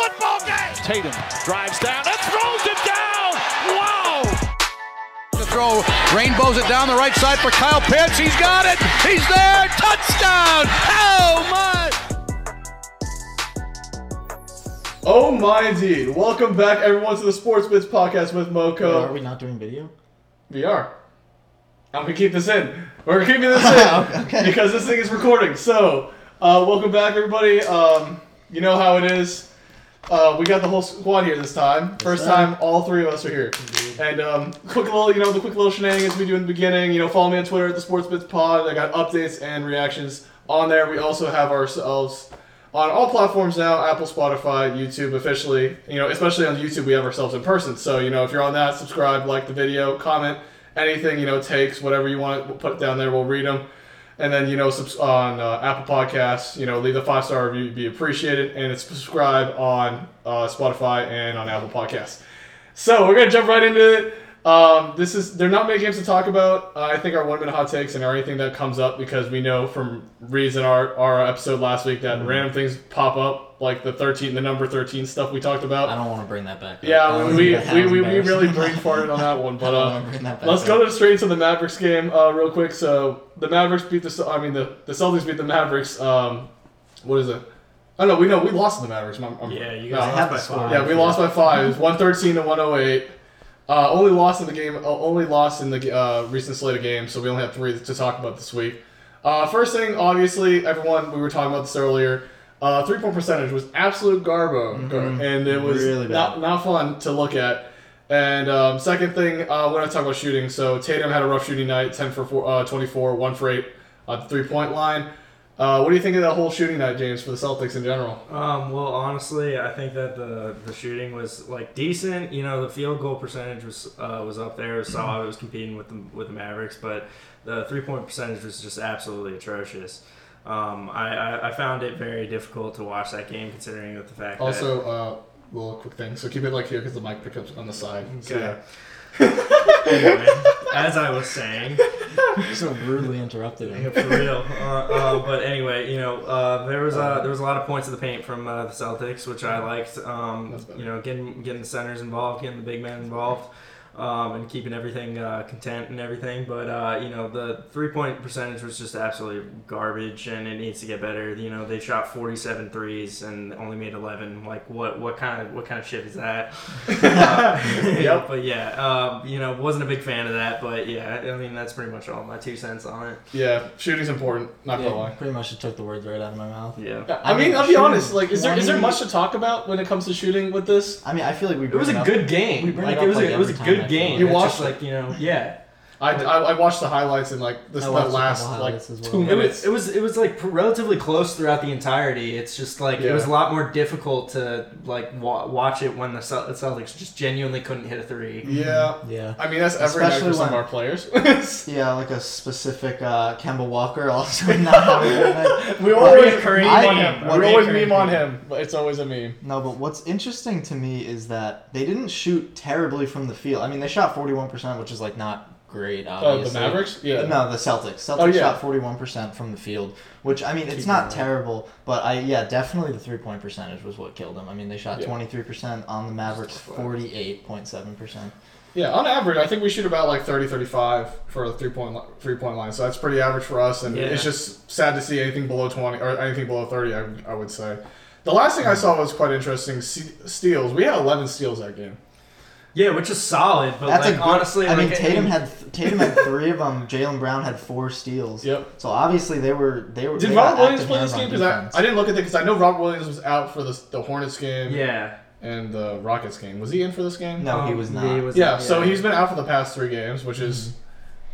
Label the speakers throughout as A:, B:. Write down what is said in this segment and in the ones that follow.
A: football game.
B: Tatum drives down and throws it down. Wow.
C: To throw, rainbows it down the right side for Kyle Pitts. He's got it. He's there. Touchdown. Oh my.
D: Oh my indeed. Welcome back everyone to the Sports Bits podcast with Moko.
E: Are we not doing video?
D: We are. I'm gonna keep this in. We're keeping this in
E: Okay.
D: because this thing is recording. So, uh, welcome back everybody. Um, you know how it is. Uh, we got the whole squad here this time. First time all three of us are here. And um, quick little, you know, the quick little shenanigans we do in the beginning. You know, follow me on Twitter at the Sports Bits Pod. I got updates and reactions on there. We also have ourselves on all platforms now Apple, Spotify, YouTube officially. You know, especially on YouTube, we have ourselves in person. So, you know, if you're on that, subscribe, like the video, comment anything, you know, takes, whatever you want to put down there, we'll read them. And then, you know, on uh, Apple Podcasts, you know, leave the five star review, be appreciated. And subscribe on uh, Spotify and on Apple Podcasts. So we're gonna jump right into it. Um, this is they're not many games to talk about. Uh, I think our one minute hot takes and anything that comes up because we know from reason our our episode last week that random things pop up like the thirteen the number thirteen stuff we talked about.
E: I don't want to bring that back. up.
D: Yeah,
E: That
D: we, we, we, we really
E: embarrassing.
D: brain farted on that one, but
E: I don't
D: uh,
E: wanna bring that back
D: let's
E: up.
D: go to straight into the Mavericks game uh, real quick. So the Mavericks beat the I mean the, the Celtics beat the Mavericks. Um, what is it? Oh no, we know we lost to the Mavericks. I'm- I'm-
A: Yeah, you
D: no,
A: guys
E: I
A: lost by five.
D: yeah, we lost by five. It was one thirteen to one hundred eight. Uh, only lost in the game. uh, Only lost in the uh, recent slate of games. So we only have three to talk about this week. Uh, first thing, obviously, everyone we were talking about this earlier. Uh, three point percentage was absolute garbo, and it was
E: Really
D: not not fun to look at. And um, second thing, uh, we're gonna talk about shooting. So Tatum had a rough shooting night, ten for four, uh, twenty four, one for eight at the three point line. Uh, what do you think of that whole shooting night, James, for the Celtics in general?
A: Um, well, honestly, I think that the the shooting was like decent. You know, the field goal percentage was uh, was up there. It was solid. It was competing with the with the Mavericks, but the three point percentage was just absolutely atrocious. Um, I, I, I found it very difficult to watch that game, considering that the fact that
D: Also, uh, little quick thing. So keep it like here because the mic pickups on the side. So,
A: Okay.
D: yeah.
A: Anyway, as I was saying,
E: so rudely interrupted
A: Yeah, for real. Uh, uh, but anyway, you know, uh, there was uh, there was a lot of points of the paint from uh, the Celtics, which I liked. Um, you know, getting getting the centers involved, getting the big men involved, um, and keeping everything uh, content and everything. But uh, you know, the three point percentage was just absolutely garbage, and it needs to get better. You know, they shot 47 threes and only made 11. Like, what what kind of what kind of shit is that? Uh,
D: Yep.
A: But yeah, um, you know, wasn't a big fan of that. But yeah, I mean, that's pretty much all my two cents on it.
D: yeah, shooting's important. Not gonna lie.
E: pretty much just took the words right out of my mouth.
A: Yeah.
D: Yeah, I,
E: I
D: mean,
E: mean,
D: I'll be honest. Like, is there is there much to talk about when it comes to shooting with this?
E: I mean, I feel like we.
A: It was a
E: up-
A: good game.
E: bring
A: Like
E: it
A: it was
E: like,
A: a, it was a good
E: I
A: game.
D: You
A: It's
D: watched
A: just like you know, yeah.
D: I, I, I watched the highlights in like this the last like
E: as well.
D: two
A: It
D: minutes.
A: was, it was it was like relatively close throughout the entirety. It's just like it was a lot more difficult to like wa- watch it when the Cel- the Celtics just genuinely couldn't hit a three.
D: yeah.
E: Yeah.
D: I mean, that's every night for
E: Especially
D: some of our players.
E: Yeah, like a specific uh, Kemba Walker also not having a
D: we
E: Well,
D: always
A: reoccurring
D: meme on him.
E: what
D: We always
A: reoccurring
D: meme on him, but it's always a meme.
E: No, but what's interesting to me is that they didn't shoot terribly from the field. I mean, they shot 41%, which is like not great,
D: Oh,
E: obviously.
D: the Mavericks. Yeah.
E: No, the Celtics. Celtics
D: Oh, yeah.
E: shot 41% from the field, which I mean, it's
A: Keep
E: not
A: going.
E: terrible, but I yeah, definitely the three-point percentage was what killed them. I mean, they shot 23% on the Mavericks, 48.7%.
D: Yeah, on average, I think we shoot about like 30, 35 for a three point li- three point line. So that's pretty average for us, and
A: Yeah.
D: it's just sad to see anything below twenty or anything below thirty. I, would- I would say. The last thing I hmm. saw was quite interesting. Steals. We had eleven steals that game.
A: Yeah, which is solid. But
E: That's
A: like
E: a good,
A: honestly,
E: I mean, Tatum had Tatum had three of them. Jaylen Brown had four steals.
D: Yep.
E: So obviously they were they were.
D: Did
E: they
D: Robert Williams play this game? Because I. I didn't look at it because I know Robert Williams was out for the the Hornets game
A: yeah.
D: and the Rockets game. Was he in for this game?
E: No, he
A: Um,
E: was not.
A: he was
D: Yeah,
A: not,
D: so he's been out for the past three games, which is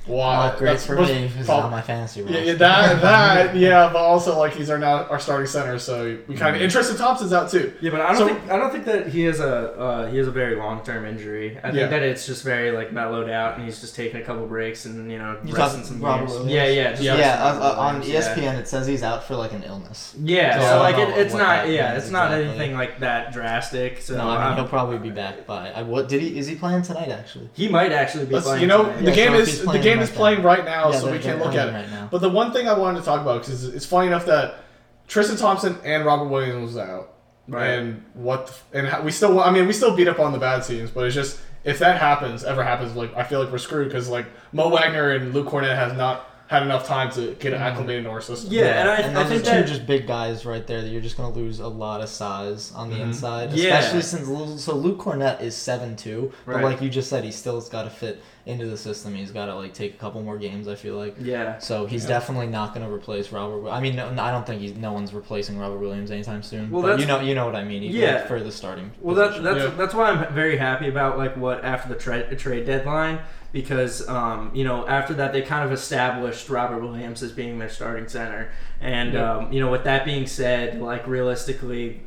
D: why.
E: Not great
D: that's-
E: for me. He's
D: prob-
E: on my fantasy
D: Yeah,
E: roster.
D: yeah, that, that, yeah, but also like he's our now our starting center, so we kind of. And Tristan Thompson's out too.
A: Yeah, but I don't
D: So-
A: think I don't think that he has a uh, he has a very long term injury. I think
D: Yeah.
A: that it's just very like mellowed out, and he's just taking a couple breaks and you know
E: You
A: resting some
E: Robert
A: games.
E: Williams?
A: Yeah, yeah, just
E: Yeah,
A: resting
E: uh, uh, on ESPN
A: yeah.
E: it says he's out for like an illness.
A: Yeah,
E: So
A: so, like it, it's not yeah,
E: means
A: it's not
E: exactly.
A: anything like that drastic. So
E: no, I mean he'll probably be back by. I, what did he? Is he playing tonight? Actually.
A: he might actually be
D: Let's,
A: playing.
D: you know,
A: tonight.
D: the
E: Yeah,
D: game
E: so
D: is the
E: playing
D: game
E: right
D: is playing right now,
E: Yeah,
D: so we can't look at it.
E: right now.
D: But the one thing I wanted to talk about because it's funny enough that Tristan Thompson and Robert Williams was out,
A: Right.
D: And what the and how, we still I mean we still beat up on the bad teams, but it's just if that happens ever happens like I feel like we're screwed because like Mo Wagner and Luke Kornet has not had enough time to get mm-hmm. acclimated into our system.
A: Yeah, and I,
E: and
A: I
E: those
A: think
E: are two
A: that
E: just big guys right there that you're just going to lose a lot of size on the mm-hmm. inside.
A: Yeah.
E: Especially since Lu- so Luke Kornet is seven two, but
A: Right.
E: like you just said, he still's got to fit into the system. He's got to like take a couple more games. I feel like.
A: yeah.
E: So he's
D: Yeah.
E: definitely not going to replace Robert. I mean, no, I don't think he's no one's replacing Robert Williams anytime soon.
A: Well,
E: but you know, you know what I mean. He,
A: Yeah.
E: like, for the starting.
A: Well, that,
E: position.
A: that's
D: Yeah.
A: that's why I'm very happy about like what after the tra- trade deadline because um, you know after that they kind of established Robert Williams as being their starting center, and
D: Yeah.
A: um, you know with that being said, like realistically,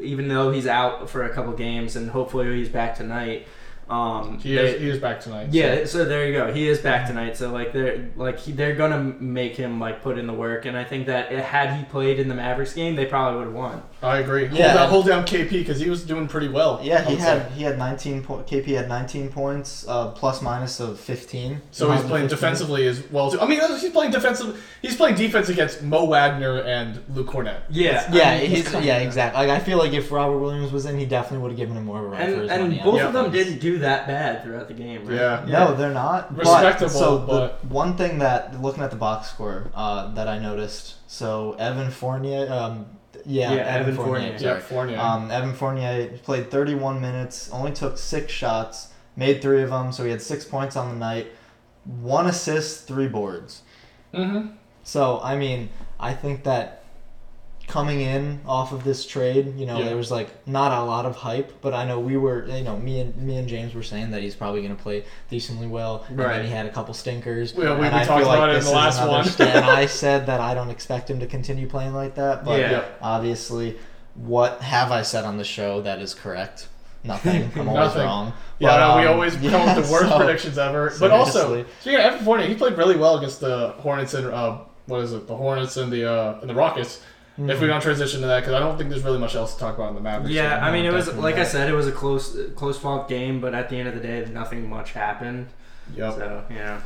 A: even though he's out for a couple games and hopefully he's back tonight, um,
D: He
A: they-
D: is he is back tonight.
A: yeah, so there you go. He is back tonight. So like they're like he, they're gonna make him like put in the work, and I think that it, had he played in the Mavericks game, they probably would have won.
D: I agree.
E: Yeah.
D: Hold, down, hold down KP because he was doing pretty well.
E: Yeah, he had
D: say.
E: he had 19 po- KP had 19 points, uh, plus minus of 15.
D: So he's playing
E: 15.
D: defensively as well too. I mean, he's playing defensive. He's playing defense against Mo Wagner and Luke Kornet.
A: Yeah,
E: Yeah,
A: I mean,
E: he's, yeah, exactly. Like I feel like if Robert Williams was in, he definitely would have given him more of a run for
A: And
E: his
A: and
E: money.
A: both
D: Yeah.
A: of them didn't do that bad throughout the game. Right?
D: Yeah.
E: No, they're not.
D: Respectable,
E: But, so
D: but-
E: the one thing that looking at the box score uh, that I noticed. So Evan Fournier, um, yeah,
A: Yeah,
E: Evan,
A: Evan
E: Fournier.
A: Fournier.
D: Yeah, Fournier.
E: Um, Evan Fournier played 31 minutes, only took six shots, made three of them, so he had six points on the night, one assist, three boards.
D: mm-hmm.
E: So I mean, I think that coming in off of this trade, you know,
D: Yeah.
E: there was like not a lot of hype, but I know we were, you know, me and me and James were saying that he's probably going to play decently well. And
A: Right.
E: then he had a couple stinkers.
D: Yeah, we-
E: and
D: we
E: I
D: talked
E: feel like
D: about it in the last one.
E: st- and I said that I don't expect him to continue playing like that, but
A: Yeah.
D: Yeah.
E: obviously, what have I said on the show that is correct? Nothing. I'm always
D: Nothing.
E: wrong.
D: Yeah,
E: But,
D: no, we
E: um,
D: always
E: yeah,
D: come with the worst
E: so-
D: predictions ever. But also,
E: seriously.
D: speaking of Evan Fournier, he played really well against the Hornets and uh, what is it? The Hornets and the uh, and the Rockets.
E: Mm-hmm.
D: If we don't transition to that, because I don't think there's really much else to talk about in the Mavericks.
A: Yeah, I mean, it was
E: definitely
A: like I said, it was a close, close fought game, but at the end of the day, nothing much happened.
D: Yep.
A: So yeah,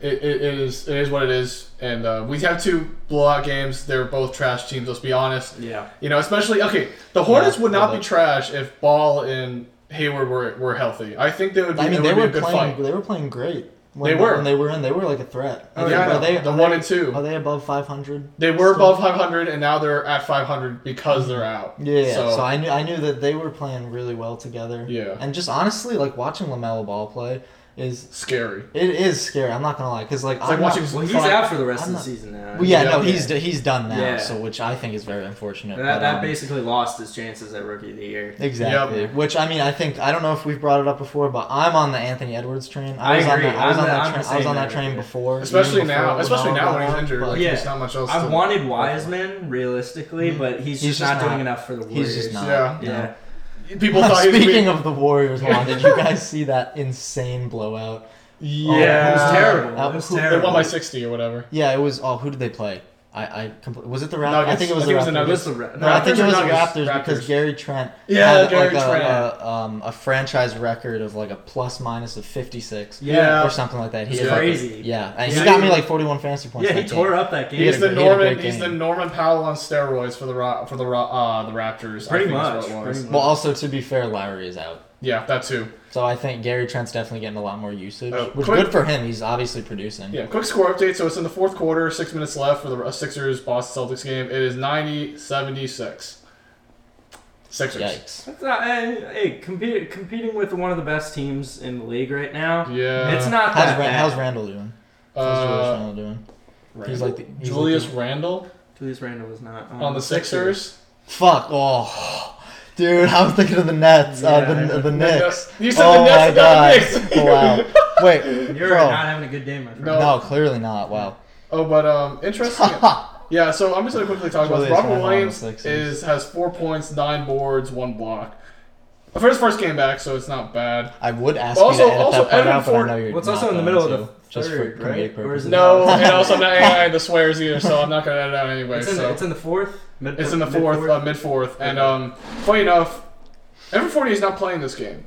D: It, it, it is it is what it is, and uh, we have two blowout games. They're both trash teams. Let's be honest.
A: yeah,
D: You know, especially okay. The Hornets
E: Yeah,
D: would not
E: but-
D: be trash if Ball and Hayward were, were healthy. I think they would be.
E: I mean,
D: it
E: they were
D: be good
E: playing.
D: fight.
E: They were playing great. When
D: They were.
E: when they were in. They were like a threat.
D: Oh, yeah,
E: are they
D: the
E: are
D: one
E: they-
D: and two.
E: Are they above 500?
D: They were
E: still?
D: above 500, and now they're at 500 because they're out.
E: Yeah,
D: So,
E: so, I knew I knew that they were playing really well together.
D: Yeah.
E: and just honestly, like watching LaMelo Ball play is
D: scary.
E: it is scary. I'm not gonna lie, because like
D: It's like
E: I'm not-
D: watching.
A: well, he's
D: Fine.
A: out for the rest
E: I'm
A: of the
E: not-
A: season now.
E: Well, yeah,
D: Yeah,
E: no,
D: yeah.
E: he's he's done now.
A: Yeah.
E: So which I think is very unfortunate.
A: that,
E: but,
A: that
E: um,
A: basically lost his chances at rookie of the year.
E: Exactly.
D: Yep.
E: Which I mean, I think I don't know if we've brought it up before, but I'm on the Anthony Edwards train. I
A: I
E: was
A: agree.
E: on that. I was
A: I'm
E: on
A: the-
E: that
A: I'm
E: train. I was on that train before.
D: Especially
E: before
D: now, especially now when
E: got
D: he's injured. Like,
A: Yeah.
D: there's not much else.
A: I
D: to,
A: wanted Wiseman realistically, but he's,
E: He's
A: just,
E: just
A: not, doing enough for the Warriors.
E: He's just not.
D: Yeah.
E: No.
A: Yeah.
D: People thought
E: Speaking
D: gonna
E: of the Warriors, hold did you guys see that insane blowout?
A: Yeah,
D: yeah,
A: it was terrible.
E: That
A: It was
E: was-
D: They won by 60 or whatever.
E: Yeah, it was. Oh, who did they play? I, I compl- was it the Raptors? I
D: Nuggets.
E: think it was
D: I
E: the
D: think it was the
E: Raptors.
D: Nuggets.
E: No, I think it was the
D: Nuggets?
E: Raptors, because Gary Trent
D: Yeah,
E: had
D: Gary
E: like a,
D: Trent.
E: A, um, a franchise record of like a plus minus of 56
A: Yeah.
E: or something like that. He
A: It's
E: had like a-
A: crazy.
E: yeah, and
A: Yeah,
E: he got
A: he-
E: me like 41 fantasy points.
A: Yeah, he
E: that game.
A: tore up that game.
D: He's
E: had
D: the
E: a- he
D: Norman.
E: great
D: He's the. Norman Powell on steroids for the for the uh, the Raptors. I
A: Pretty
D: think
A: much,
D: what it was.
A: pretty much.
E: Well, also to be fair, Lowry is out.
D: Yeah, that too.
E: So I think Gary Trent's definitely getting a lot more usage,
D: Oh,
E: which
D: quick-
E: good for him. He's obviously producing.
D: Yeah, quick score update. So it's in the fourth quarter, six minutes left for the Sixers Boston Celtics game. It is 90 76. Sixers.
E: Yikes.
A: It's not, hey, hey, compete, competing with one of the best teams in the league right now.
D: Yeah.
A: It's not
E: How's,
A: that
E: Ra-
A: bad.
E: how's Randle doing? How's Julius
D: Uh,
E: Randle doing? He's like the, he's
D: Julius
E: like the-
D: Randle
A: Julius Randle was not
D: on the Sixers.
E: Fuck. Oh, dude, I'm thinking of the Nets. uh,
A: Yeah.
E: the the Knicks.
D: You said
E: oh
D: the Nets
E: my
D: and
E: god.
D: not the Knicks.
E: wow. Wait,
A: You're
E: bro.
A: not having a good day, my friend.
D: No.
E: No, clearly not. Wow.
D: Oh, but um, interesting. yeah, so I'm just gonna quickly talk about this.
E: Julius
D: Robert
E: Randle on the
D: Williams
E: Sixers.
D: is has four points, nine boards, one block. For his first game back, so it's not bad.
E: I would ask
D: Also-
E: you to edit
D: also
E: that part
D: Evan
E: out, but I
D: Ford-
E: know you're
A: Well, it's
E: not
A: also in the
E: going
A: middle of
E: to,
A: the
E: just
A: third,
E: for
A: right? Or is
E: purposes.
A: it
D: No, and also I'm not adding the swears either, so I'm not gonna edit out anyway.
A: It's in,
D: so
A: the, it's in the fourth. Mid,
D: It's in the fourth,
A: mid-
D: uh, mid fourth, and um, funny enough, Evan Fournier is not playing this game.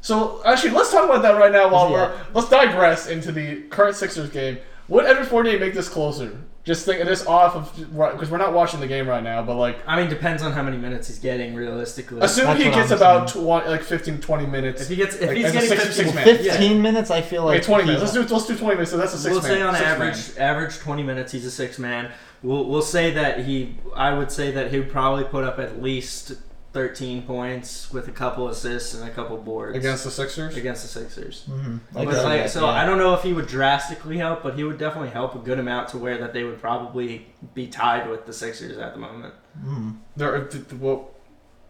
D: So actually, let's talk about that right now. While
E: he
D: we're let's digress into the current Sixers game. Would Evan Fournier make this closer? Just think this off of because we're not watching the game right now, but like
A: I mean, depends on how many minutes he's getting realistically.
D: assume
E: That's
D: he
E: what
D: gets
E: I'm
D: about 20, like 15, 20 minutes.
A: if he gets, if
D: like,
A: he's
D: as a
A: getting
D: six-
A: 15,
D: six man.
E: 15 minutes, I feel like
D: Okay, twenty minutes. Let's do let's do twenty minutes. So that's a six
A: we'll
D: man.
A: say on
D: six
A: average,
D: man.
A: average 20 minutes, he's a six man. We'll we'll say that he, I would say that he would probably put up at least 13 points with a couple assists and a couple boards
D: against the Sixers.
A: against the Sixers.
E: Mhm.
A: But
E: Like,
A: like, so
E: yeah.
A: I don't know if he would drastically help, but he would definitely help a good amount to where that they would probably be tied with the Sixers at the moment
E: Mhm.
D: There, th- th- well,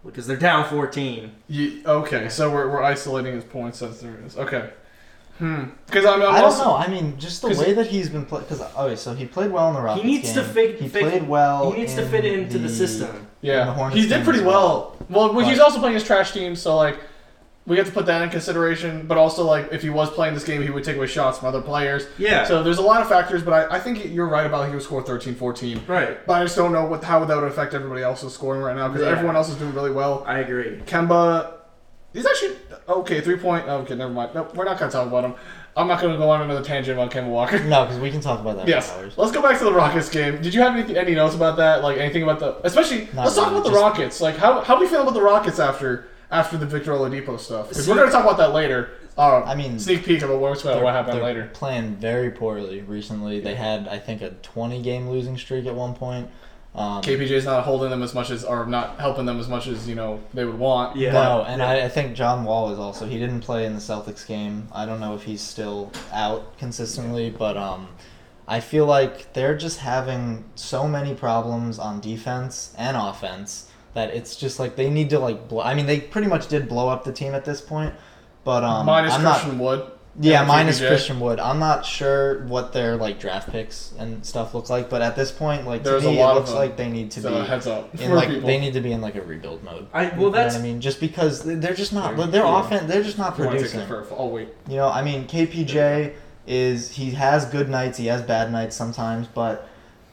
A: because they're down 14.
D: you, okay, so we're, we're isolating his points as there is. Okay. Hmm. Because I mean, I'm
E: I don't
D: also,
E: know. I mean, just the way that he's been playing. Because okay, so he played well in the Rockets
A: needs to fit-
E: He
A: fit-
E: played well.
A: he needs to fit into the, system.
D: Yeah,
E: the
D: he did pretty
E: as
D: well. Well, well he's also playing his trash team, so like we have to put that in consideration. But also, like if he was playing this game, he would take away shots from other players.
A: Yeah.
D: So there's a lot of factors, but I, I think you're right about he would score 13, 14.
A: right.
D: But I just don't know what how that would affect everybody else's scoring right now because
A: Yeah.
D: everyone else is doing really well.
A: I agree.
D: Kemba, he's actually okay. Three point. Okay, never mind. No, we're not gonna talk about him. I'm not gonna go on another tangent about Kemba Walker.
E: No, because we can talk about that
D: Yes.
E: for hours.
D: Let's go back to the Rockets game. Did you have any, any notes about that? Like anything about the, especially
E: Not
D: let's talk
E: really,
D: about the
E: just-
D: Rockets. Like how how we feel about the Rockets after after the Victor Oladipo stuff? Because we're gonna talk about that later. Uh,
E: I mean,
D: sneak peek of what,
E: They're-
D: what happened
E: they're
D: later.
E: Playing very poorly recently. They had, I think, a 20 game losing streak at one point. Um,
D: KPJ's not holding them as much as, or not helping them as much as you know they would want.
A: Yeah.
E: No, and I, I think John Wall is also. He didn't play in the Celtics game. I don't know if he's still out consistently, but um, I feel like they're just having so many problems on defense and offense that it's just like they need to like. Blow, I mean, they pretty much did blow up the team at this point, but um,
D: Minus
E: I'm not-
D: Christian Wood.
E: Yeah,
D: and
E: minus
D: KPJ.
E: Christian Wood. I'm not sure what their like draft picks and stuff look like, but at this point, like
D: There's
E: to
D: a
E: me,
D: lot
E: it looks like they need to
D: So
E: be
D: heads up
E: in like
D: people.
E: they need to be in like a rebuild mode.
A: I well
E: You know
A: that's
E: what I mean, just because they're just not
D: They're-
E: their
D: yeah.
E: offense, they're just not
D: You
E: producing.
D: it for- Oh wait.
E: You know, I mean, KPJ is he has good nights, he has bad nights sometimes, but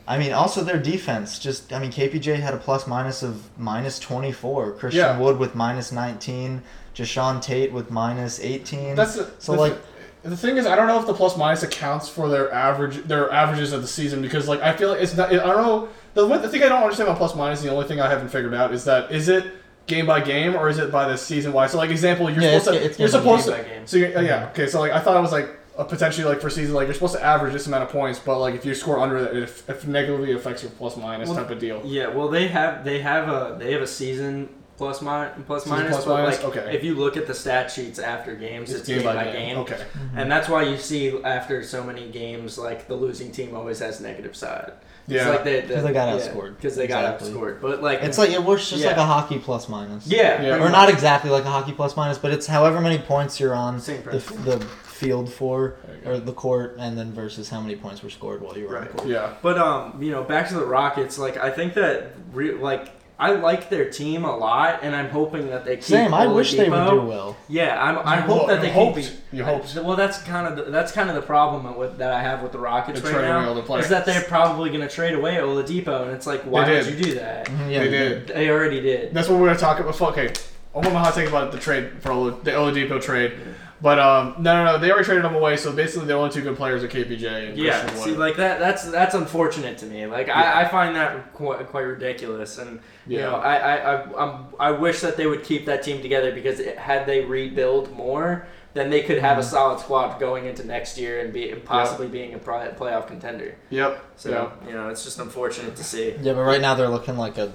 E: I mean, also their defense. Just I mean, KPJ had a plus minus of minus twenty four. Christian
D: Yeah.
E: Wood with minus nineteen. Jae'Sean Tate with minus eighteen.
D: That's the,
E: so
D: the
E: like.
D: Thi- the thing is, I don't know if the plus minus accounts for their average, their averages of the season because like I feel like it's not. I don't know. The, one- the thing I don't understand about plus minus, the only thing I haven't figured out is that is it game by game or is it by the season wise? So like example, you're
E: Yeah,
D: supposed
E: it's-
D: to
E: it's
D: you're supposed
A: game
D: to
A: game.
D: so you're, uh, yeah okay so like I thought it was like a potentially like for season like you're supposed to average this amount of points, but like if you score under that, it, aff- it negatively affects your plus minus
A: Well,
D: type of deal.
A: Yeah, well, they have they have a they have a season plus mi- plus
D: Season
A: minus,
D: plus
A: but
D: minus?
A: like
D: Okay.
A: if you look at the stat sheets after games, it's, game, by game.
D: Okay.
A: And that's why you see after so many games, like the losing team always has negative side.
D: Yeah.
A: It's like they,
E: 'Cause they got outscored.
A: Because they got
E: Exactly.
A: outscored. But like
E: It's like it works just like a hockey plus minus.
A: yeah,
D: Yeah.
A: pretty
E: or
A: much.
E: not exactly like a hockey plus minus, but it's however many points you're on
A: Same
E: the,
A: principle.
E: the field for
D: There you go.
E: or the court, and then versus how many points were scored while you were on
A: Right.
E: the court.
D: Yeah.
A: But um, you know, back to the Rockets. Like I think that re- like I like their team a lot, and I'm hoping that they keep.
E: Same. I wish they would do well.
A: Yeah, I'm, I
D: You
A: hope
D: ho-
A: that they
D: you hoped.
A: keep.
D: You
A: I-
D: hoped.
A: well, that's kind of the, that's kind of the problem with that I have with the Rockets
D: They're
A: right
D: trading away
A: now
D: all players.
A: is that they're probably going to trade away Oladipo, and it's like, why
D: They
A: would
D: did.
A: you do that?
E: Mhm, yeah,
D: they
E: they
D: did.
A: They already did.
D: That's what we're gonna talk about. Okay, I want my hot take about the trade for Ola- the Oladipo trade, but um, no, no, no, they already traded him away. So basically, the only two good players are KPJ and
A: Yeah,
D: Christian
A: see,
D: Wood.
A: like that. That's that's unfortunate to me. Like I, I find that quite, quite ridiculous, and you know, I, I, I, I'm, I wish that they would keep that team together because it, had they rebuild more, then they could
D: Mm-hmm.
A: have a solid squad going into next year and be possibly being a playoff contender.
D: Yep.
A: So
D: yeah.
A: you know, it's just unfortunate to see.
E: Yeah, but right now they're looking like a.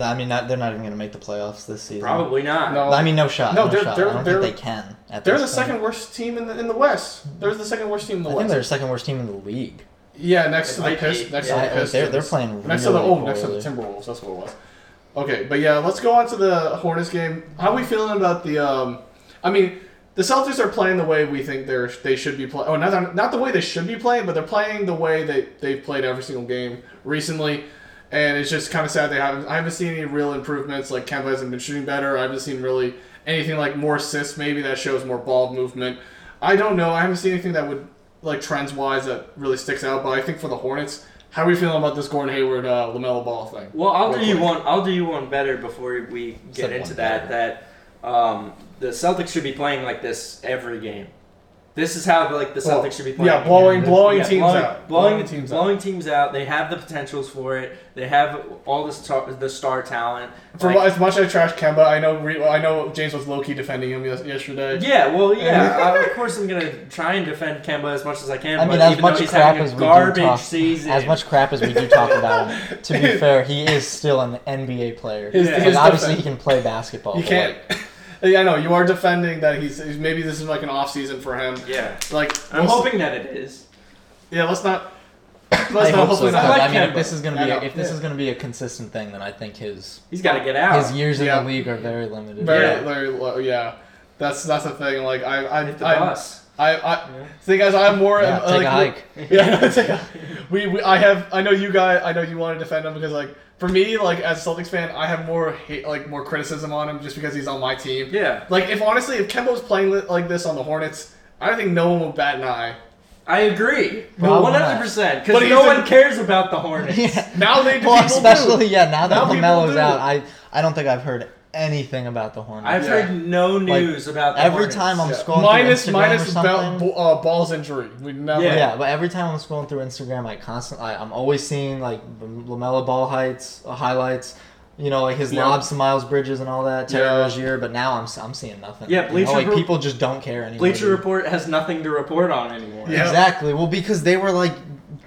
E: I mean, not, they're not even going to make the playoffs this season.
A: Probably not.
D: No.
E: I mean, no shot.
D: No,
E: No,
D: they're-
E: shot.
D: they're-
E: I don't
D: they're-
E: think they can. At
D: They're the
E: point.
D: second worst team in the in the West. They're the second worst team in the
E: I think they're the second worst team in the league.
D: Yeah, next to the
A: might
D: Pist-
A: be.
D: next
E: Yeah,
D: to the Pistons.
E: they're they're playing
D: Next to the
E: really
D: oh, next to the. Timberwolves. That's what it was. Okay, but yeah, let's go on to the Hornets game. How are we feeling about the? Um, I mean, the Celtics are playing the way we think they're they should be playing. Oh, not not the way they should be playing, but they're playing the way that they've played every single game recently. And it's just kind of sad they haven't. I haven't seen any real improvements. Like Kemba hasn't been shooting better. I haven't seen really anything like more assists. Maybe that shows more ball movement. I don't know. I haven't seen anything that would like trends wise that really sticks out. But I think for the Hornets, how are we feeling about this Gordon Hayward uh, LaMelo Ball thing?
A: Well, I'll
D: Real
A: do you one. I'll do you one better before we get
E: Said
A: into
E: one
A: that. That um, the Celtics should be playing like this every game. This is how like the
D: Well,
A: Celtics should be playing.
D: yeah, blowing- blowing teams
A: blowing,
D: out.
A: blowing,
D: Blowing teams out.
A: blowing teams out. They have the potentials for it. They have all the star, the star talent.
D: For
A: Like,
D: as much as I trash Kemba, I know re- I know James was low key defending him yesterday.
A: yeah, well, yeah. uh, of course, I'm gonna try and defend Kemba as much as I can.
E: I mean,
A: but
E: as
A: even
E: much crap as we do talk,
A: season,
E: as much crap as we do talk about him, to be fair, he is still an NBA player.
D: His-
E: Like,
A: his
E: obviously,
D: defense-
E: he can play basketball.
D: You can't.
E: like,
D: yeah, I know you are defending that he's, he's maybe this is like an off season for him.
A: yeah.
D: Like
A: I'm
D: we'll s-
A: hoping that it is.
D: Yeah, let's not. Let's
E: I
D: not.
E: hope so.
D: Hopefully
A: I like
E: I mean, if this is gonna be
D: know,
E: if this
D: yeah.
E: is gonna be a consistent thing, then I think his
A: He's got to get out.
E: his years in the league are very limited.
D: Very,
A: Yeah.
D: very low. Yeah, that's that's the thing. Like I, I,
A: Hit the
D: I,
A: bus.
D: I, I, thing is, I'm more.
E: Yeah,
D: uh,
E: take
D: like,
E: a hike.
D: Yeah, take a, we, we, I have. I know you guys. I know you want to defend him because, like, for me, like as a Celtics fan, I have more hate, like more criticism on him just because he's on my team.
A: Yeah,
D: Like, if honestly, if Kemba was playing li- like this on the Hornets, I don't think no one would bat an eye.
A: I agree.
E: Probably
A: hundred percent.
D: But
A: Because no one cares about the Hornets.
E: Yeah.
D: Now they
E: Well, especially
D: do.
E: yeah. Now that
D: Now people
E: LaMelo's out, I I don't think I've heard anything about the Hornets.
A: I've
D: Yeah.
A: heard no news about the
E: Every
A: Hornets.
E: time I'm
D: Yeah.
E: scrolling
D: minus
E: through Instagram
D: minus
E: or
D: ball,
E: something.
D: uh, balls injury. We never.
A: Yeah.
E: Yeah. but every time I'm scrolling through Instagram, I constantly, I, I'm always seeing like LaMelo Ball heights, uh, highlights. You know, like his
D: Yeah.
E: lobs to Miles Bridges and all that. Terry
D: Yeah.
E: Rozier, but now I'm s- I'm seeing nothing.
A: Yeah,
E: You
A: Bleacher
E: know, like
A: Report-
E: people just don't care anymore.
A: Bleacher
E: dude.
A: Report has nothing to report on anymore.
D: Yeah.
E: Exactly. Well, because they were like,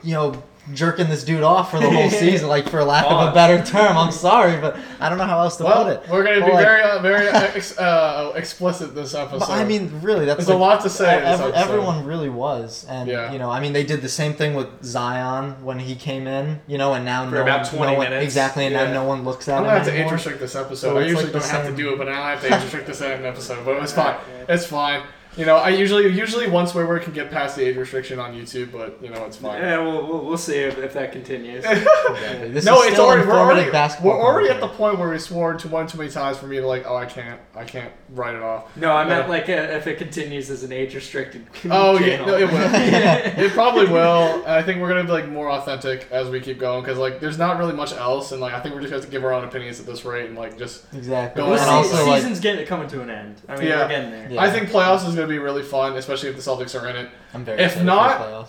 E: you know, jerking this dude off for the whole season, like for lack of a better term. I'm sorry, but I don't know how else to
D: Well,
E: put it.
D: we're gonna
E: But,
D: be
E: like-
D: very uh, very uh, ex- uh, explicit this episode.
E: But I mean, really, that's
D: There's a lot to say in
E: Every, everyone really was, and
D: Yeah.
E: you know, I mean, they did the same thing with Zion when he came in, you know, and now
A: For
E: no
A: about
E: one,
A: 20
E: no one-
A: minutes.
E: exactly, and
D: Yeah.
E: now no one looks at
D: I'm gonna have to age
E: anymore.
D: restrict this episode.
E: So
D: I usually
E: like
D: don't have to do it, but now I have to age restrict this in an episode. But it's fine. It's fine. You know, I usually usually one swear word can get past the age restriction on YouTube, but you know it's fine.
A: Yeah, we'll, we'll, we'll see if, if that continues.
E: Exactly. This
D: no,
E: is
D: it's
E: still
D: already we're already
E: basketball
D: we're already at the point where we swore to one too many times for me to like, oh, I can't, I can't write it off.
A: No, I meant
D: Yeah.
A: like uh, if it continues as an age restricted.
D: Oh yeah, no, it will. it probably will. And I think we're gonna be like more authentic as we keep going because like there's not really much else, and like I think we're just gonna have to give our own opinions at this rate and like just.
E: Exactly.
D: Go
A: The
E: and
D: on.
A: se-
E: also, like,
A: season's getting coming to an end. I mean,
D: Yeah.
A: we're getting there.
E: Yeah.
D: I think playoffs is gonna be really fun, especially if the Celtics are in it.
E: I'm very
D: if not-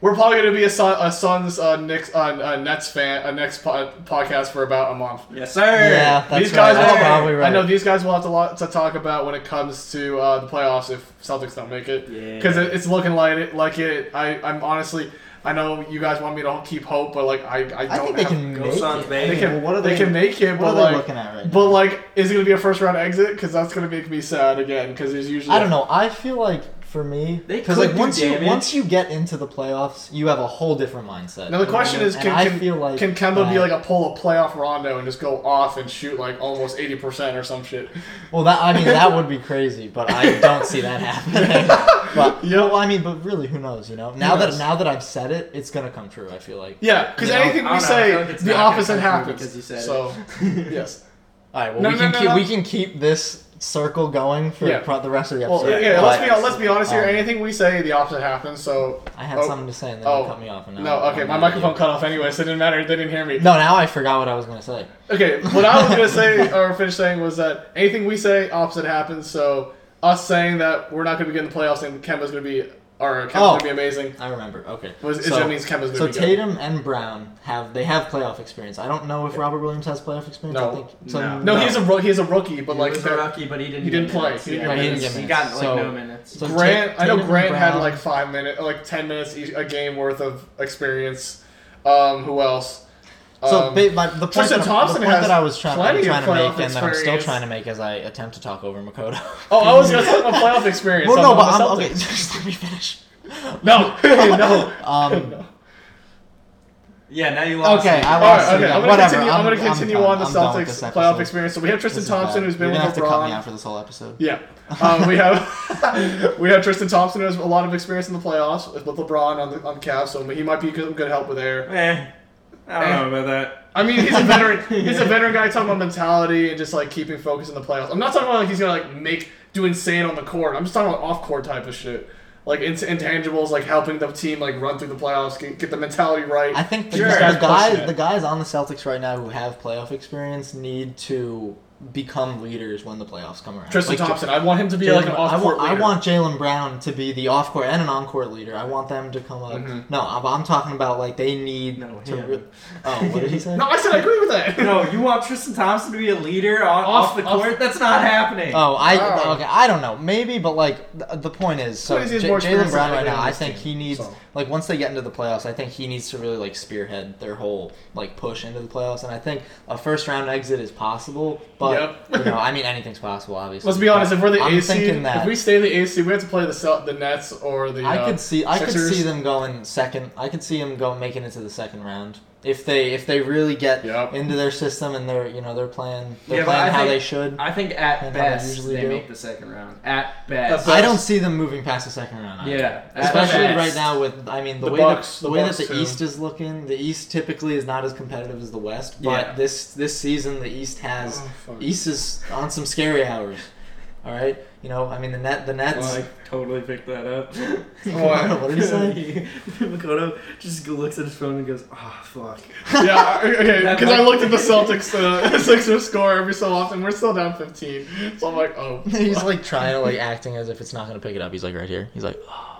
D: We're probably gonna be a, Sun, a Suns uh, Knicks uh, uh, Nets fan a Nets po- podcast for about a month.
A: Yes, sir.
E: Yeah, that's
D: these guys
E: right.
D: will
E: That's probably right.
D: I know these guys will have a lot to talk about when it comes to uh, the playoffs if Celtics don't make it.
A: Yeah.
D: Because it, it's looking like it. Like it. I. I'm honestly. I know you guys want me to keep hope, but like I. I don't
E: I think they
D: have-
E: can
A: Go
E: make it.
A: baby.
D: They can.
E: Well, what are
D: they,
E: they-
D: can make it,
E: What
D: but
E: are they
D: like.
E: looking at right now?
D: But like, is it gonna be a first round exit? Because that's gonna make me sad again. Because there's usually.
E: I don't know. I feel like for me, because like
A: do
E: once you once you get into the playoffs, you have a whole different mindset.
D: Now the question is, can,
E: And
D: can,
E: I feel like
D: can Kemba be like a pull a playoff Rondo and just go off and shoot like almost eighty percent or some shit?
E: Well, that I mean that would be crazy, but I don't see that happening. but
D: Yeah.
E: well, I mean, but really, who knows? You know, now that now that I've said it, it's gonna come true. I feel like.
D: Yeah, because
E: You know,
D: anything we
A: don't know, I
D: say,
A: like
D: the opposite happens.
A: because you said it.
D: so, yes.
E: All right. Well,
D: No,
E: we
D: no,
E: can
D: no,
E: keep
D: no.
E: we can keep this circle going for
D: Yeah.
E: pro- the rest of the
D: Well,
E: episode.
D: yeah. Let's be let's be honest here.
E: um,
D: Anything we say, the opposite happens. So
E: I had
D: Oh.
E: something to say and then
D: Oh.
E: you cut me off. And now
D: no, okay,
E: I'm
D: my microphone
E: you.
D: cut off anyway, so it didn't matter. They didn't hear me.
E: No, now I forgot what I was gonna say.
D: Okay, what I was gonna say or finish saying was that anything we say, opposite happens. So us saying that we're not gonna be getting the playoffs and Kemba's gonna be or Kemba's
E: Oh.
D: gonna be amazing.
E: I remember. Okay.
D: Was it
E: So-
D: just means Kemba's gonna
E: So
D: be good.
E: Tatum and Brown have they have playoff experience. I don't know if Robert Williams has playoff experience.
D: No.
E: I think so.
A: No.
D: No, he's a ro- he's a rookie, but
A: He
D: like
A: was a rookie, but he didn't.
D: he didn't play.
A: minutes.
D: He didn't
A: Yeah,
E: get
A: he didn't- He
E: He
A: got like
E: minutes.
A: no minutes.
E: So
D: Grant,
E: Ta-
D: I know
E: Tatum and
D: Grant had like five minutes, like ten minutes each, a game worth of experience. Um, who else?
E: So
D: Um,
E: ba- my, the point,
D: Tristan
E: that,
D: Thompson
E: the point
D: has
E: that I was trying,
D: plenty of
E: trying to
D: playoff
E: make, and that I'm still
D: experience.
E: trying to make as I attempt to talk over Makoto.
D: oh, I was gonna talk about playoff experience.
E: well, no, but I'm, okay. Just let me finish.
D: No, no.
E: Um,
A: Yeah, now you lost.
E: Okay,
A: me.
E: I lost
D: right, okay. I'm gonna
E: Whatever,
D: continue. I'm,
E: I'm-
D: gonna
E: I'm
D: continue on the
E: I'm
D: Celtics playoff experience. So we have Tristan Thompson,
E: bad.
D: who's been
E: You're
D: with
E: gonna have to cut me
D: LeBron.
E: out for this whole episode.
D: Yeah, um, we have we have Tristan Thompson who has a lot of experience in the playoffs with LeBron on the on the Cavs, so he might be good, good help with there.
A: Eh, I don't know about that.
D: I mean, he's a veteran. he's a veteran guy talking about mentality and just like keeping focus in the playoffs. I'm not talking about like he's gonna like make do insane on the court. I'm just talking about off court type of shit, like int- intangibles, like helping the team like run through the playoffs, get, get the mentality right.
E: I think the,
A: Sure.
E: the
D: Guys pushing
E: guys,
D: it.
E: the guys on the Celtics right now who have playoff experience need to become leaders when the playoffs come around.
D: Tristan
E: Like,
D: Thompson. I want him to be
E: Jaylen
D: like an
E: Brown-
D: off
E: I
D: court
E: want, I want Jaylen Brown to be the off court and an on court leader. I want them to come up.
D: Mhm.
E: No, I'm, I'm talking about like they need
A: No,
E: to.
A: him.
E: Re- oh, what did he say?
D: No, I said I agree with that.
A: No, you want Tristan Thompson to be a leader on,
D: Off-
A: off, the
D: off-
A: court? That's not happening.
E: Oh, I
D: Oh.
E: okay. I don't know, maybe, but like the, the point is, so
D: Point is he's
E: J-
D: Jaylen
E: Brown right now, I think
D: team,
E: he needs
D: so.
E: Like once they get into the playoffs, I think he needs to really like spearhead their whole like push into the playoffs, and I think a first round exit is possible, but
D: Yep.
E: you know, I mean, anything's possible, obviously.
D: Let's be honest. If we're the
E: I'm
D: AC, if we stay the AC, we have to play the the Nets or the.
E: I
D: uh,
E: could see I could see them going second. I could see them go making it to the second round if they if they really get
D: Yep.
E: into their system and they're you know they're playing they're
A: Yeah,
E: playing how
A: think-
E: they should.
A: I think at
E: And how they
A: best they make the second round. At
D: At
A: best.
D: best.
E: I don't see them moving past the second round. either.
A: Yeah. at
E: Especially
A: best.
E: right now with I mean the,
D: The
E: way
D: Bucks-
E: that, the,
D: the
E: way
D: Bucks
E: that the
D: too.
E: East is looking, the East typically is not as competitive as the West. But
A: Yeah.
E: this this season the East has
D: Oh.
E: East is on some scary hours. All right, you know I mean the net the Nets.
A: Well, I totally picked that up.
D: What?
E: what did he say?
A: Makoto just looks at his phone and goes, "Oh fuck."
D: yeah, okay. Because I looked at the Celtics uh, Sixers score every so often. We're still down 15, so I'm like, oh.
E: He's like trying to like acting as if it's not gonna pick it up. He's like right here. He's like, oh fuck.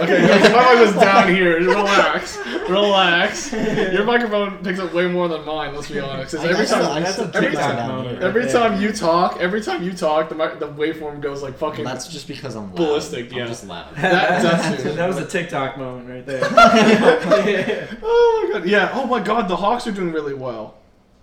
D: Okay, yeah, my mic was down here. Relax, relax. Your microphone picks up way more than mine. Let's be honest. 'Cause
E: I-
D: every
E: I still-
D: time,
E: I
A: that's
E: still
A: a
E: keep
D: every time-
E: down
D: every
A: Yeah.
D: time you talk, every time you talk, the mic, the waveform goes like fucking.
E: That's just because I'm loud.
D: Ballistic, yeah.
E: I'm just loud.
D: That- that's it.
A: that was a TikTok moment right there.
D: oh my god, yeah. Oh my god, the Hawks are doing really well.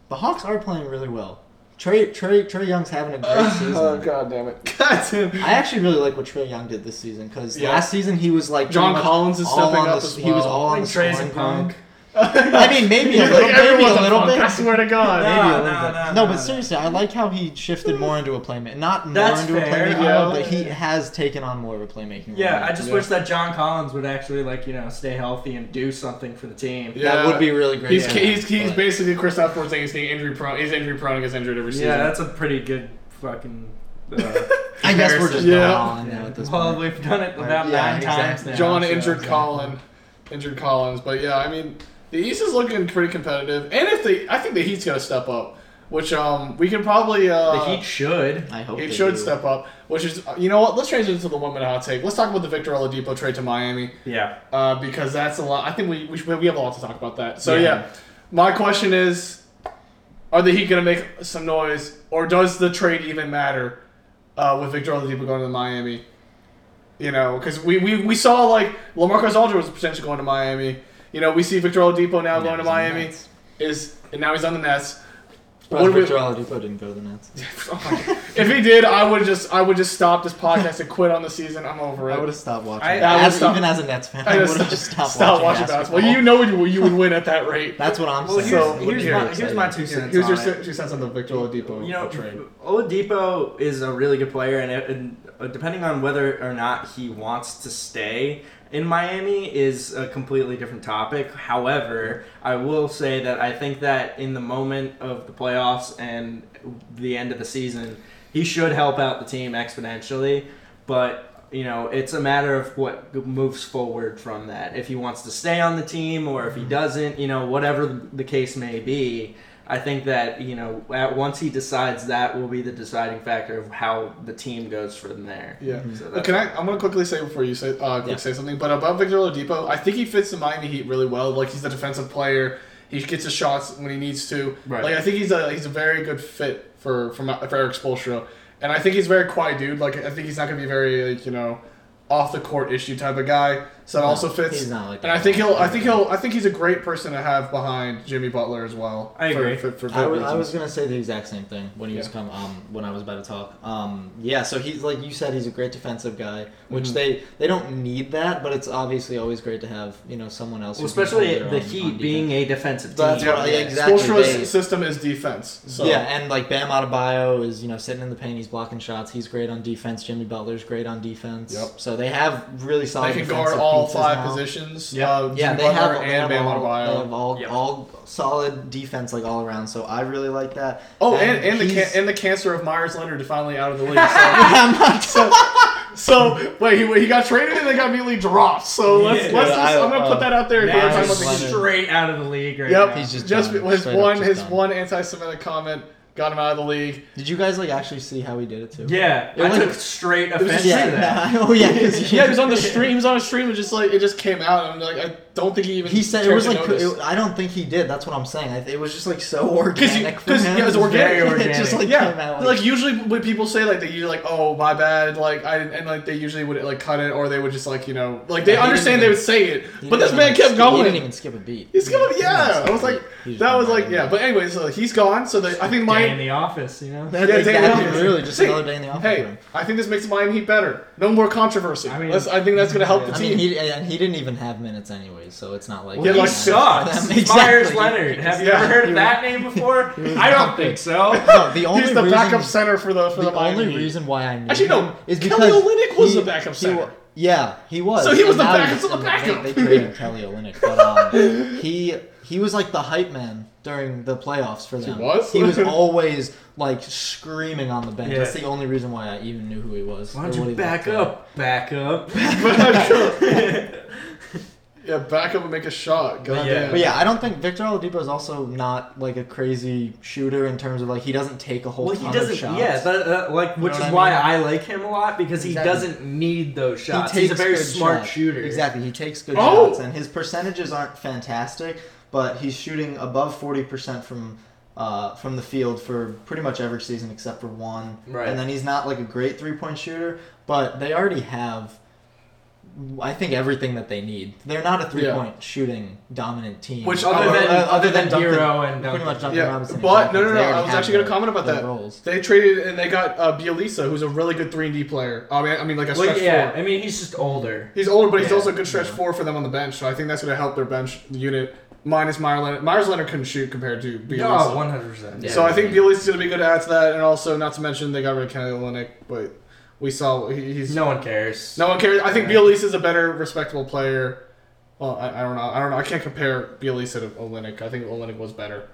E: The Hawks are playing really well. Trae Trae Trae Young's having a great oh, season.
D: Oh god damn it. God damn.
E: I actually really like what Trae Young did this season because
D: Yeah.
E: last season he was like
D: John Collins is
E: all
D: stepping
E: on
D: up
E: the-
D: as
E: He was
D: well.
E: all on the
A: Trae's
E: scoring
A: a punk.
E: Point. I mean, maybe a little,
D: like,
E: maybe a little
D: punk,
E: bit.
D: I swear to God.
E: Maybe a
A: No,
E: little
A: no,
E: bit.
A: no,
E: No,
A: no.
E: but seriously, I like how he shifted more into a playmaker. Not more
A: That's
E: into a
A: fair,
E: playmaking
D: yeah.
E: role, but he has taken on more of a playmaking role.
A: Yeah, I just
D: Yeah.
A: wish that John Collins would actually like you know stay healthy and do something for the team.
D: Yeah.
E: that would be really great.
D: He's,
E: yeah,
D: he's, he's
E: but-
D: basically Kristaps Porzingis being injury prone. He's injury prone and gets injured every season.
A: Yeah, that's a pretty good fucking. Uh,
E: I guess we're just
A: comparison.
D: Yeah.
E: going on now at this
A: well,
E: point.
A: we've done it about
E: Yeah,
A: nine times
E: exactly.
A: now.
D: John
A: so-
D: injured Colin, injured Collins, but yeah, I mean the East is looking pretty competitive, and if the I think the Heat's gonna step up, which um we can probably uh
A: The Heat should.
E: I hope
D: It should
E: do.
D: step up, which is you know what? Let's transition to the one minute hot take. Let's talk about the Victor Oladipo trade to Miami,
A: Yeah.
D: uh, because that's a lot. I think we we, should, we have a lot to talk about that. So
A: Yeah.
D: yeah, my question is, are the Heat gonna make some noise, or does the trade even matter uh, with Victor Oladipo going to Miami? You know, because we, we, we saw like LaMarcus Aldridge was potentially going to Miami. You know, we see Victor Oladipo now
E: Yeah,
D: going to
E: he's on the
D: Miami. Is and now he's on the Nets.
E: But
D: What do we-
E: Victor Oladipo didn't go to the Nets.
D: if he did, I would just I would just stop this podcast and quit on the season. I'm over it.
E: I would have stopped watching.
A: I-
D: I would
E: as,
D: stop-
E: even as a Nets fan,
D: I
E: I, would have just stopped
D: Stop
E: watching,
D: watching basketball. You know you you would win at that rate.
E: That's what I'm
A: Well,
E: saying.
A: here's,
D: So,
A: here's,
D: here,
A: my, here's my two cents.
D: Here's your
A: on it.
D: two cents on the Victor Oladipo
A: You know,
D: trade.
A: Oladipo is a really good player, and, it, and uh, depending on whether or not he wants to stay in Miami is a completely different topic. However, I will say that I think that in the moment of the playoffs and the end of the season, he should help out the team exponentially. But you know, it's a matter of what moves forward from that. If he wants to stay on the team or if he mm-hmm. doesn't, you know, whatever the case may be. I think that you know, at, once he decides, that will be the deciding factor of how the team goes from there.
D: Yeah.
A: So
D: Can I? I'm gonna quickly say before you say uh,
E: Yeah.
D: say something. But about Victor Oladipo, I think he fits the Miami Heat really well. Like he's a defensive player. He gets his shots when he needs to.
A: Right.
D: Like I think he's a he's a very good fit for for, for Erik Spoelstra. And I think he's a very quiet dude. Like I think he's not gonna be very like you know off the court issue type of guy. So it
E: No,
D: also fits.
E: he's not like
D: and. I think he'll I think he'll I think he's a great person to have behind Jimmy Butler as well.
A: I agree.
D: For, for,
E: I
D: good
E: was, I was gonna say the exact same thing when he was come um when I was about to talk. Um yeah, so he's like you said he's a great defensive guy, which
D: Mhm.
E: they they don't need that, but it's obviously always great to have you know someone else.
A: well, especially the
E: own
A: Heat
E: on
A: being a defensive
E: That's
A: team.
E: what I- exactly,
D: Spoelstra's system is defense. So
E: Yeah, and like Bam Adebayo is you know sitting in the paint, he's blocking shots, he's great on defense. Jimmy Butler's great on defense.
D: Yep.
E: So they have really solid.
D: they can guard
E: defensive
D: all five
E: now.
D: positions.
A: Yeah.
D: Uh,
E: Yeah, they have, they have
D: and Bam
E: all, they
D: Adebayo.
E: have all,
A: Yep.
E: all solid defense like all around. So I really like that.
D: Oh, and, and the
E: he's-
D: can- and the cancer of Meyers Leonard is finally out of the league. So,
E: I'm not
D: so, so wait, he, he got traded and then got immediately dropped. So let's
A: Yeah.
D: let's
E: Yeah,
D: just,
E: I-
D: I'm gonna put
E: uh,
D: that out there. if
A: Now he's
D: about the
E: Leonard.
D: Heat.
A: straight out of the league right
D: Yep,
A: now.
E: He's just
D: just
E: done.
D: his
E: Straight up
D: one
E: just
D: his
E: done.
D: one anti-Semitic comment got him out of the league.
E: Did you guys like actually see how he did it too?
A: Yeah,
E: It
A: I
E: was-
A: took straight
D: was
A: offense
D: just-
A: to that.
E: Yeah. oh yeah. 'cause
D: Yeah, he was on the stream. He was on a stream, and just like it just came out, and I'm like I don't think he even.
E: He said it was like it, I don't think he did. That's what I'm saying. I, it was just like so organic.
D: Because you-
E: for
D: 'cause,
E: him.
D: yeah, it was
A: very
D: organic.
E: it just like
D: yeah,
E: came out
D: like, usually when people say like they usually like oh my bad like I and like they usually would like cut it or they would just like you know like they
E: Yeah,
D: understand
E: didn't
D: they
E: even-
D: would say it but this man kept
E: skip-
D: going
E: He didn't even skip a beat.
D: he's going
E: He didn't
D: yeah
E: skip
D: I was like
E: beat. He just
D: that was like yeah but anyways so he's gone so they, I think
A: Day in the office, you know.
E: That-
D: Yeah,
E: like,
D: day in
E: that
D: the
E: was
D: office.
E: really just
D: Hey,
E: another day in the office.
D: hey. I think this makes Miami Heat better no more controversy
A: I
D: I,
A: mean-
D: I think that's gonna help the
E: I
D: team
E: mean, he and he didn't even have minutes anyways, so it's not like
D: Yeah,
A: he
D: like-
A: sucks.
E: Exactly.
A: Meyers Leonard. Have you
D: Yeah.
A: ever heard of that name before? I don't think so.
E: No, the only
D: he's the
E: reason,
D: backup center for the for the,
E: the only
D: Heat.
E: reason why I knew
D: Actually, no,
E: is because
D: Kelly
E: because
D: Olynyk was
E: he-
D: the backup center.
E: wa- yeah, he was.
D: So he was
E: And
D: the backup
E: he's-
D: to the
E: they-
D: backup.
E: They, traded Kelly Olynyk, but um, he he was like the hype man during the playoffs for them.
D: He was?
E: He was always like screaming on the bench.
A: Yeah.
E: That's the only reason why I even knew who he was.
A: Why don't
E: what
A: you
E: he
A: back
E: looked like.
A: up? Back up.
D: Yeah back up and make a shot God
A: yeah.
D: damn.
E: But yeah, I don't think Victor Oladipo is also not like a crazy shooter in terms of like he doesn't take a whole
A: Well,
E: ton
A: he doesn't.
E: of shots.
A: Yeah, that, that, like which
E: know
A: is
E: what I
A: why
E: mean?
A: I like him a lot because he
E: Exactly.
A: doesn't need those shots.
E: He
A: shots.
E: takes
A: He's a very smart
E: shots.
A: shooter.
E: Exactly, he takes good
D: Oh!
E: shots, and his percentages aren't fantastic, but he's shooting above forty percent from uh, from the field for pretty much every season except for one.
A: Right.
E: And then he's not like a great three point shooter, but they already have. I think everything that they need. They're not a three point shooting dominant team.
D: Which
A: Other than
E: uh,
A: other than
E: Duncan-
A: Herro and
E: pretty much Duncan
D: Yeah,
E: Robinson.
D: but
E: exactly.
D: no, no, no. I was actually going to comment about that.
E: roles.
D: They traded and they got uh, Bjelica, who's a really good three and D player. I mean, I mean, like a
A: Well,
D: stretch
A: yeah,
D: four.
A: I mean he's just older.
D: He's older, but he's
A: Yeah.
D: also a good stretch four for them on the bench. So I think that's going to help their bench unit. Minus Meyers Leonard. Meyers Leonard couldn't shoot compared to Bjelica.
A: No, one hundred percent.
E: Yeah.
D: so I think Bjelica's going to be good to add to that, and also not to mention they got rid of Kelly Olynyk, but we saw he's
A: No one cares.
D: no one cares. I think
A: Yeah.
D: is a better respectable player. Well, I, I don't know. I don't know. I can't compare Bjelica to Olynyk. I think Olynyk was better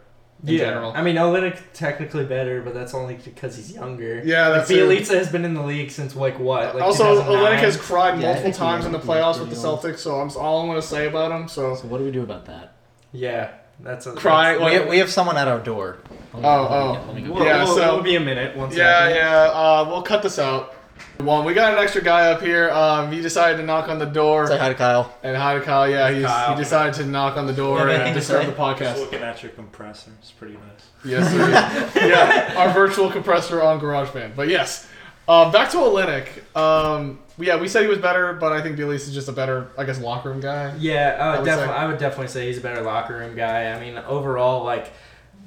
D: in
A: yeah,
D: general.
A: I mean Olynyk technically better, but that's only because he's younger.
D: Yeah,
A: Like,
D: that's it.
A: Bjelica has been in the league since like what? Like
D: also,
A: 2009?
D: Olynyk has cried
E: Yeah,
D: multiple times in the
E: I think he's
D: playoffs with the
E: pretty old.
D: Celtics, so I'm all I'm going to say about him. So
E: So what do we do about that?
A: Yeah, that's a
D: Cry-
A: that's-
E: We have, we have someone at our door. Hold
D: Oh,
E: let me
D: oh.
E: get- let me go
A: We'll,
D: Yeah,
A: we'll,
D: so-
A: we'll be a minute. One
D: yeah,
A: second.
D: yeah. Uh, we'll cut this out. One, we got an extra guy up here. Um, he decided to knock on the door.
E: Say hi to Kyle.
D: And hi to Kyle. Yeah, he's,
A: Kyle.
D: he decided to knock on the door
E: You have
D: and
E: anything
D: disturb the podcast.
F: Just looking at your compressor. It's pretty nice.
D: Yes, sir. yeah, our virtual compressor on GarageBand. But yes, um, back to Olynyk. Um, yeah, we said he was better, but I think Bjelica is just a better, I guess, locker room guy.
A: Yeah,
D: I
A: uh,
D: would
A: definitely.
D: say.
A: I would definitely say he's a better locker room guy. I mean, overall, like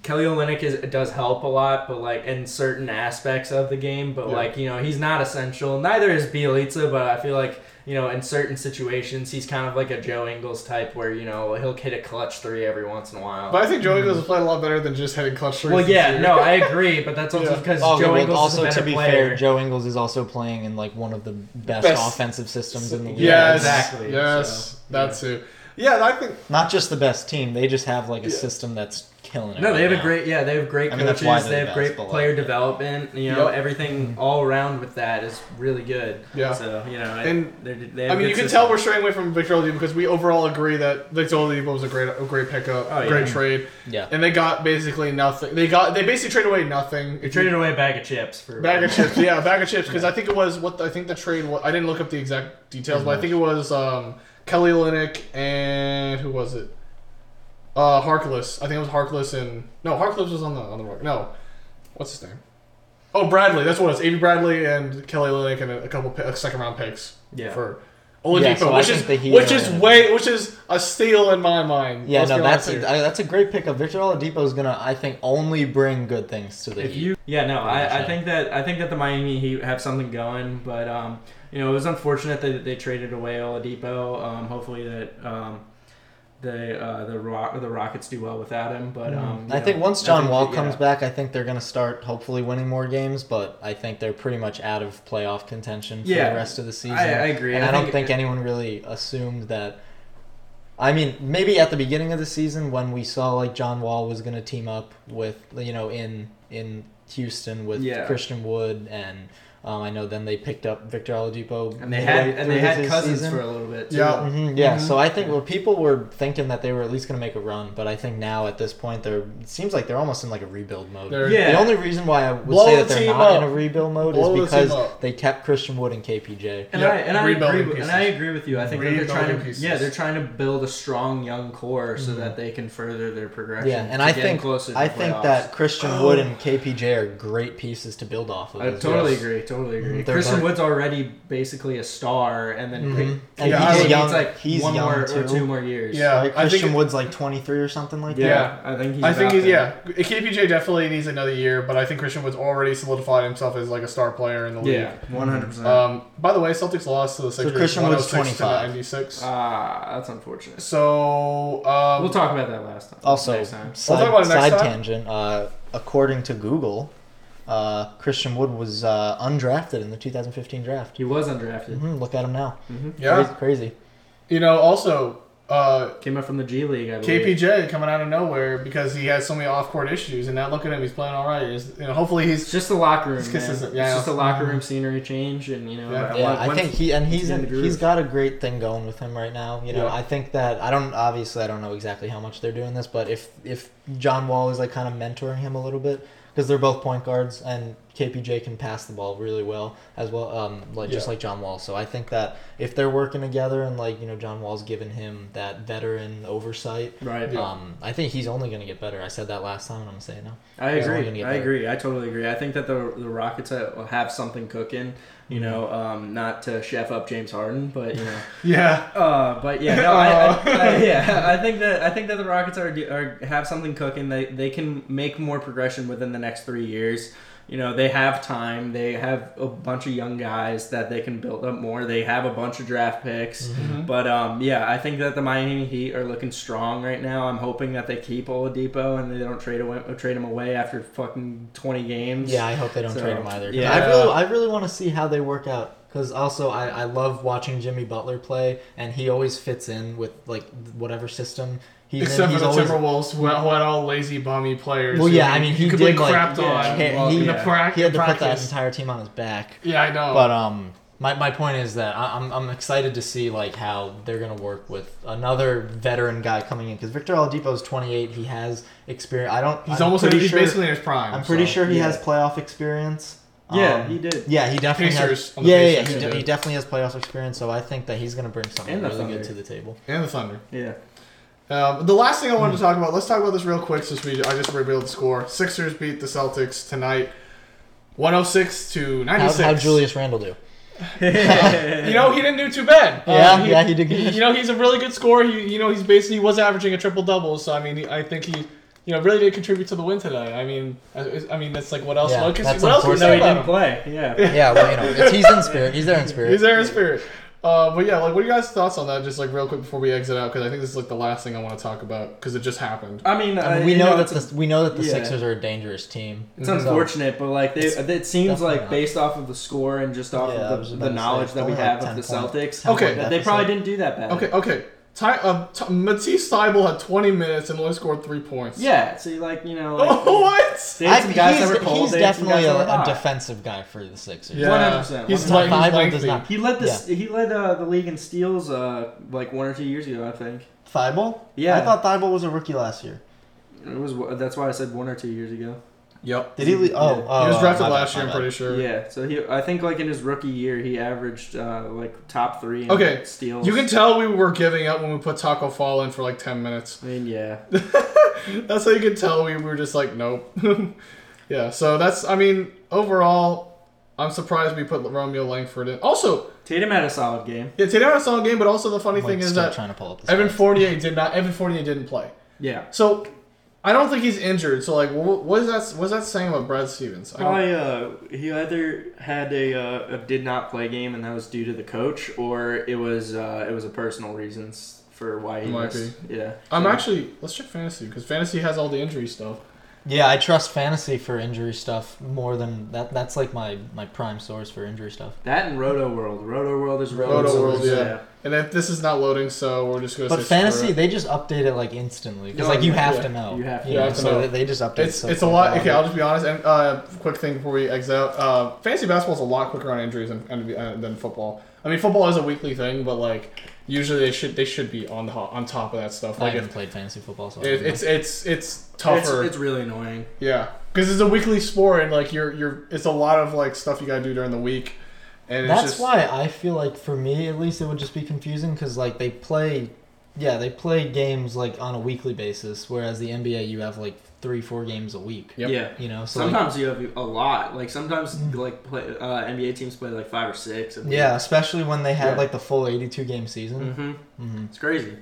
A: Kelly Olynyk is does help a lot, but like in certain aspects of the game. But
D: Yeah.
A: like you know, he's not essential. Neither is Bjelica, but I feel like you know, in certain situations, he's kind of like a Joe Ingles type, where you know he'll hit a clutch three every once in a while.
D: But I think Joe mm-hmm. Ingles has played a lot better than just hitting clutch three.
A: well, yeah, no, I agree, but that's also
D: Yeah.
A: because
E: Oh,
A: Joe
E: well,
A: Ingles
E: also
A: is a
E: to be
A: player.
E: fair, Joe Ingles is also playing in like one of the best,
D: Best.
E: offensive systems in the league.
A: Yeah,
D: Yes,
A: exactly,
D: Yes,
A: so,
D: that's it. Yeah, I think
E: Not just the best team; they just have like a
D: Yeah.
E: system that's killing it.
A: No,
E: right
A: they have
E: now.
A: a great yeah. They have great
E: I mean, that's
A: coaches.
E: why they're
A: they
E: the
A: have
E: best,
A: great
E: but, like,
A: player
E: yeah.
A: development. You know,
D: Yep.
A: everything all around with that is really good.
D: Yeah.
A: So you know, I-
D: And,
A: they're, they have
D: I mean,
A: good
D: you can
A: system.
D: tell we're straying away from Victor Oladipo because we overall agree that Victor Oladipo was a great, a great pickup,
A: Oh,
D: a great trade,
E: Yeah.
D: and they got basically nothing. They got they basically traded away nothing.
A: They traded away a bag of chips for
D: Bag of chips, yeah, a bag of chips. Because I think it was what I think the trade. was I didn't look up the exact details, but I think it was um, Kelly Olynyk and who was it? Uh, Harkless. I think it was Harkless and no, Harkless was on the on the rock. No, what's his name? Oh, Bradley. That's what it was. Avery Bradley and Kelly Olynyk and a, a couple pi- second round picks
A: Yeah.
D: for Oladipo,
E: Yeah, so
D: which is which
E: are-
D: is way which is a steal in my mind.
E: Yeah,
D: Let's
E: no, that's
D: honest
E: a,
D: here.
E: I- that's a great pickup. Victor Oladipo is gonna, I think, only bring good things to the
A: If
E: Heat.
A: you, yeah, no, I, I think that I think that the Miami Heat have something going, but um, you know, it was unfortunate that they traded away Oladipo. Um, hopefully that um, the uh, the Rock, the Rockets do well without him. But um, you
E: I think once John
A: think
E: Wall
A: that-
E: comes
A: yeah.
E: back, I think they're gonna start hopefully winning more games. But I think they're pretty much out of playoff contention for
A: Yeah,
E: the rest of the season.
A: I, I agree.
E: And I,
A: I
E: don't
A: think-
E: think anyone really assumed that. I mean, maybe at the beginning of the season when we saw like John Wall was going to team up with you know in in Houston with
A: Yeah.
E: Christian Wood and Um, I know then they picked up Victor Oladipo
A: And they had and they had Cousins
E: season.
A: for a little bit. Too.
D: Yeah.
E: Mhm, yeah, so I think well, people were thinking that they were at least going to make a run, but I think now at this point they're it seems like they're almost in like a rebuild mode.
D: They're-
A: Yeah.
E: The only reason why I would
D: Blow
E: say
D: the
E: that they're not
D: up.
E: in a rebuild mode
D: Blow
E: is because
D: team
E: they kept Christian Wood and KPJ.
A: And
D: Yeah,
A: I and I
D: rebuilding
A: agree with, and I agree with you. I think that they're trying to
D: pieces.
A: yeah they're trying to build a strong young core so that they can further their progression.
E: Yeah, and
A: to
E: I think
A: closer to
E: I
A: the
E: think that Christian Wood and KPJ are great pieces to build off of.
A: I totally
E: well.
A: agree. Totally agree.
E: Mhm, they're
A: Christian
E: both-
A: Wood's already basically a star, and then
E: Mhm.
A: pick-
E: And
D: Yeah,
A: he
D: he's
E: young-
A: like
E: he's
A: one
E: young,
A: more or two more years.
D: Yeah.
E: Like
D: I think
E: Christian Wood's like 23 or something like
A: yeah.
E: that.
A: Yeah, I think he's.
D: I think he's yeah. KPJ definitely needs another year, but I think Christian Wood's already solidified himself as like a star player in the league.
A: Yeah, one hundred percent.
D: Um, by the way, Celtics lost to the Sixers.
E: Christian Wood's
D: 106
E: 25.
D: 96.
A: Ah, that's unfortunate.
D: so um,
A: We'll talk about that last time.
E: Also,
A: next time.
D: We'll
E: side,
D: talk about it next
E: side
D: time.
E: tangent. Uh, according to Google, uh, Christian Wood was uh, undrafted in the 2015 draft.
A: he was undrafted.
E: hmm look at him now.
D: Yeah,
E: Crazy. crazy.
D: you know, also uh,
A: Came up from the G League. I believe.
D: KPJ coming out of nowhere because he has so many off-court issues, and now look at him, he's playing all right. He's, you know, hopefully he's
A: It's just the locker room.
D: It's
A: man.
D: consistent,
A: It's just a locker room scenery change, and you know.
D: Yeah.
A: uh,
E: Yeah,
A: once-
E: I think he and he's
A: he's in
E: in,
A: the groove.
E: he's got a great thing going with him right now. You know,
D: Yeah.
E: I think that I don't obviously I don't know exactly how much they're doing this, but if if John Wall is like kind of mentoring him a little bit because they're both point guards and KPJ can pass the ball really well as well, um, like just
D: Yeah.
E: like John Wall. So I think that if they're working together and like you know John Wall's giving him that veteran oversight,
A: Right.
E: um, I think he's only gonna get better. I said that last time, and I'm gonna say it now.
A: I
E: He's
A: agree. I
E: better.
A: agree. I totally agree. I think that the the Rockets have something cooking. You know, um, not to chef up James Harden, but you know,
D: yeah.
A: uh, but yeah, no, I, I, I, yeah, I think that I think that the Rockets are, are have something cooking. They they can make more progression within the next three years. You know, they have time. They have a bunch of young guys that they can build up more. They have a bunch of draft picks.
E: Mm-hmm.
A: But um, yeah, I think that the Miami Heat are looking strong right now. I'm hoping that they keep Oladipo and they don't trade away, trade him away after fucking 20 games.
E: Yeah, I hope they don't
A: So,
E: trade him either
A: yeah.
E: I really, I really want to see how they work out. Because also, I, I love watching Jimmy Butler play, and he always fits in with like whatever system he's
D: Except
E: in.
D: for the
E: always,
D: Timberwolves, who had who had all lazy, bummy players.
E: Well, yeah, I mean, he
D: completely
E: did, like-
D: crapped
A: yeah,
D: on
E: he-
A: well,
E: he-
A: yeah.
D: prac-
E: he had to put that entire team on his back.
D: Yeah, I know.
E: But um, my, my point is that I, I'm I'm excited to see like how they're gonna work with another veteran guy coming in because Victor Oladipo is 28. He has experience. I don't.
D: he's
E: I'm
D: almost
E: pretty
D: he's
E: sure.
D: basically in his prime.
E: I'm pretty
D: so.
E: sure he
A: yeah.
E: has playoff experience.
A: Yeah,
E: Um,
A: he did.
E: Yeah, he definitely
D: Pacers,
E: has. Yeah, yeah, yeah, he,
D: he
E: de- he definitely has playoff experience. So I think that he's gonna bring something
A: And the
E: really good to the table.
D: and the Thunder.
A: Yeah.
D: Um, the last thing I wanted to talk about, let's talk about this real quick since we I just revealed the score. Sixers beat the Celtics tonight, 106 to
E: How
D: 96.
E: how Julius Randle do?
D: You know, he didn't do too bad.
E: Yeah,
D: Um,
E: yeah, he did good.
D: You know, he's a really good scorer. He, you know, he's basically he was averaging a triple double. So I mean, he- I think he, you know, really did contribute to the win today. I mean, I, I mean, that's like what else?
E: Yeah,
D: what,
E: that's
D: what else can you
E: unfortunate.
A: No,
D: say
A: he didn't
D: him?
A: play. Yeah.
E: Yeah, well, you know, it's, he's in spirit. He's there in spirit.
D: He's there in spirit. Uh, but yeah, like, what are you guys' thoughts on that? Just like real quick before we exit out, because I think this is like the last thing I want to talk about because it just happened.
A: I mean,
E: I mean,
A: uh,
E: we
A: you
E: know,
A: it's
E: that the, we know that the
A: yeah.
E: Sixers are a dangerous team.
A: It's
E: So-
A: unfortunate, but like they, it seems like
E: not.
A: based off of the score and just off
E: Yeah,
A: of the, the knowledge that we have
E: like
A: of the
E: point-
A: Celtics,
D: Okay.
A: that they probably didn't do that bad.
D: Okay, okay. Ty, uh, T- Matisse Thybulle had 20 minutes and only scored three points.
A: Yeah, so you like you know, like,
D: Oh, what?
A: They had some
E: I-
A: guys
E: he's
A: that were cold.
E: he's
A: they had some
E: definitely
A: guys that
E: a,
A: were
E: a
A: hot.
E: defensive guy for the Sixers.
D: Yeah.
A: 100%.
D: He's,
E: One
D: like,
E: time
D: he's
E: Thybulle
D: lengthy.
E: does not-
A: He led the he led uh, the league in steals uh, like one or two years ago, I think.
E: Thybulle?
A: Yeah.
E: I thought Thybulle was a rookie last year.
A: It was that's why I said one or two years ago.
D: Yep.
E: Did he? Le- oh,
A: Yeah.
E: oh,
D: he was
E: oh,
D: drafted
E: my bad,
D: last year, I'm pretty sure.
A: Yeah, so he I think like in his rookie year he averaged uh, like top three in
D: Okay,
A: steals.
D: You can tell we were giving up when we put Taco Fall in for like 10 minutes.
A: I mean, yeah.
D: That's how you can tell we were just like, nope. yeah, so that's, I mean, overall, I'm surprised we put Romeo Langford in. Also,
A: Tatum had a solid game.
D: yeah, Tatum had a solid game, but also the funny
E: I'm,
D: thing
E: like,
D: is that
E: trying to pull up this
D: Evan
E: stats.
D: Fournier did not, Evan Fournier didn't play.
A: Yeah.
D: So, I don't think he's injured. So, like, what, what is that, what is that saying about Brad Stevens? I
A: Probably uh, he either had a, uh, a did not play game and that was due to the coach, or it was uh, it was a personal reasons for why he
D: Might
A: missed. Yeah.
D: I'm
A: So-
D: actually, let's check fantasy, because fantasy has all the injury stuff.
E: Yeah, I trust fantasy for injury stuff more than that. That's like my my prime source for injury stuff.
A: that and Rotoworld. Roto World is
D: Roto
A: so
D: World,
A: it's-
D: yeah. And if this is not loading, so we're just gonna.
E: But
D: say screw
E: fantasy,
D: it.
E: they just update it like instantly because
A: No,
E: like you have
D: yeah.
E: to know.
A: You have to.
D: You
E: know,
D: have to
E: so
D: know.
E: they- they just update.
D: It's
E: so
D: it's a lot. Okay, I'll just be honest. And uh, quick thing before we exit out. Uh, fantasy basketball is a lot quicker on injuries than, than than football. I mean, football is a weekly thing, but like usually they should they should be on the on top of that stuff. Like I
E: haven't
D: if,
E: played fantasy football, so
D: it,
E: don't
D: it's it's it's
A: It's,
D: tougher.
A: it's really annoying.
D: yeah, because it's a weekly sport and like you're you're it's a lot of like stuff you gotta do during the week. And
E: That's
D: just,
E: why I feel like for me at least it would just be confusing because like they play, yeah, they play games like on a weekly basis, whereas the NBA you have like three, four games a week.
D: Yep.
A: Yeah.
E: You know, so like,
A: Sometimes you have a lot. Like sometimes like play, uh, NBA teams play like five or six.
E: yeah, especially when they had
A: Yeah.
E: like the full eighty-two game season.
A: hmm
E: hmm
A: It's crazy.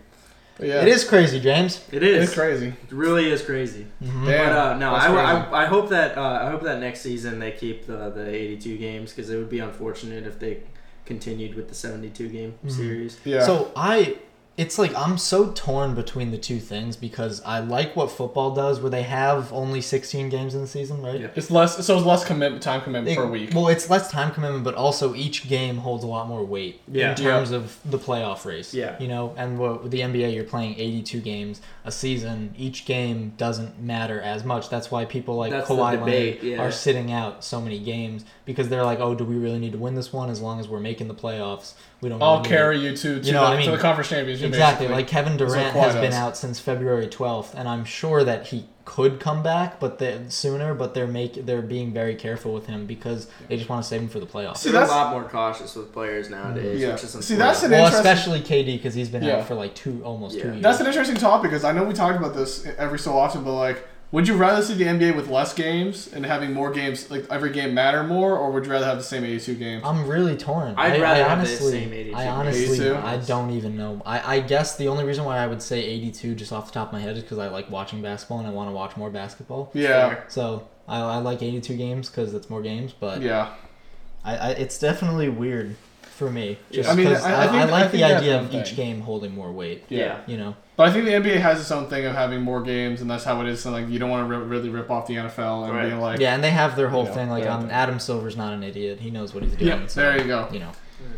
D: But yeah,
E: It is crazy, James.
A: It is.
D: It's crazy.
A: It really is crazy.
E: hmm
D: Damn,
A: but uh, no, I,
D: crazy.
A: I, I hope that uh, I hope that next season they keep the the 82 games because it would be unfortunate if they continued with the 72 game
E: Mhm.
A: series.
D: Yeah.
E: So I, it's like I'm so torn between the two things because I like what football does, where they have only 16 games in the season, right?
A: Yeah.
D: it's less so it's less commitment time commitment
E: It-
D: per week.
E: Well, it's less time commitment, but also each game holds a lot more weight
A: Yeah.
E: in terms of the playoff race.
A: Yeah.
E: You know, and what, with the NBA, you're playing 82 games a season. Each game doesn't matter as much. That's why people like
A: That's
E: Kawhi Leonard
A: yeah.
E: are sitting out so many games because they're like, oh, do we really need to win this one? As long as we're making the playoffs, we don't.
D: I'll
E: really
D: carry you to to,
E: You know,
D: the,
E: I mean,
D: to the conference championship.
E: Exactly.
D: basically.
E: Like Kevin Durant
D: Kawhi
E: has been out since February 12th, and I'm sure that he could come back, but they, sooner. But they're make they're being very careful with him because they just want to save him for the playoffs.
D: See,
A: They're a lot more cautious with players nowadays.
D: Yeah.
A: Which is
D: See, that's an
E: Well,
D: interesting-
E: especially KD because he's been
D: Yeah.
E: out for like two, almost two
A: Yeah.
E: years.
D: That's an interesting topic because I know we talked about this every so often, but like, would you rather see the NBA with less games and having more games, like every game matter more, or would you rather have the same 82 games?
E: I'm really torn.
A: I'd
E: I,
A: rather
E: I
A: have the
E: honestly,
A: same 82
E: I honestly,
D: 82?
E: I don't even know. I, I guess the only reason why I would say 82 just off the top of my head is because I like watching basketball and I want to watch more basketball.
D: yeah,
E: So I, I like 82 games because it's more games, but
D: yeah.
E: I, I it's definitely weird for me. Just
D: I mean,
E: 'cause
D: I- I think- I
E: like
D: think
E: the idea
D: one
E: of
D: thing.
E: each game holding more weight.
D: Yeah.
E: You know,
D: But I think the NBA has its own thing of having more games, and that's how it is. And like, you don't want to ri- really rip off the NFL and
A: Right.
D: being like,
E: yeah, and they have their whole
D: Yeah,
E: thing. Like, um, Adam Silver's not an idiot. He knows what he's doing.
D: yeah,
E: so,
D: there you go.
E: You know,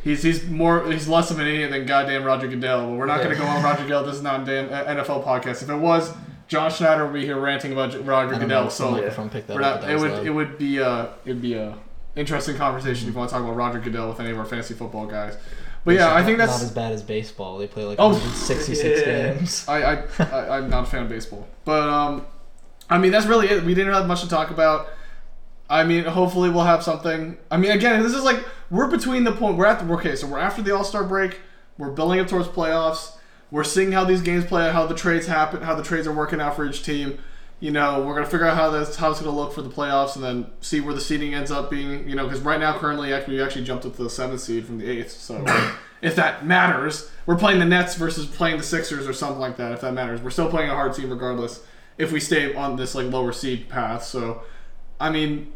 D: He's he's more he's less of an idiot than goddamn Roger Goodell. But we're not
E: Yeah.
D: going to go on Roger Goodell. This is not a damn uh, NFL podcast. If it was, John Schneider would be here ranting about Roger
E: I don't know
D: Goodell.
E: if the
D: So
E: microphone picked that
D: we're
E: up.
D: not.
E: that
D: It would
E: loud.
D: it would be a it'd be a interesting conversation if you want to talk about Roger Goodell with any of our fantasy football guys. But yeah, I think that's not
E: as bad as baseball. They play like
D: Oh,
E: 166
A: yeah.
E: games.
D: I, I, I I'm not a fan of baseball, but um, I mean that's really it. We didn't have much to talk about. I mean, hopefully we'll have something. I mean, again, this is like we're between the point. We're at the okay, so we're after the All Star break. We're building up towards playoffs. We're seeing how these games play out, how the trades happen, how the trades are working out for each team. You know, we're gonna figure out how this how it's gonna look for the playoffs, and then see where the seeding ends up being. You know, because right now, currently, actually, we actually jumped up to the seventh seed from the eighth. So, if that matters, we're playing the Nets versus playing the Sixers or something like that. If that matters, we're still playing a hard team regardless. If we stay on this like lower seed path, so I mean,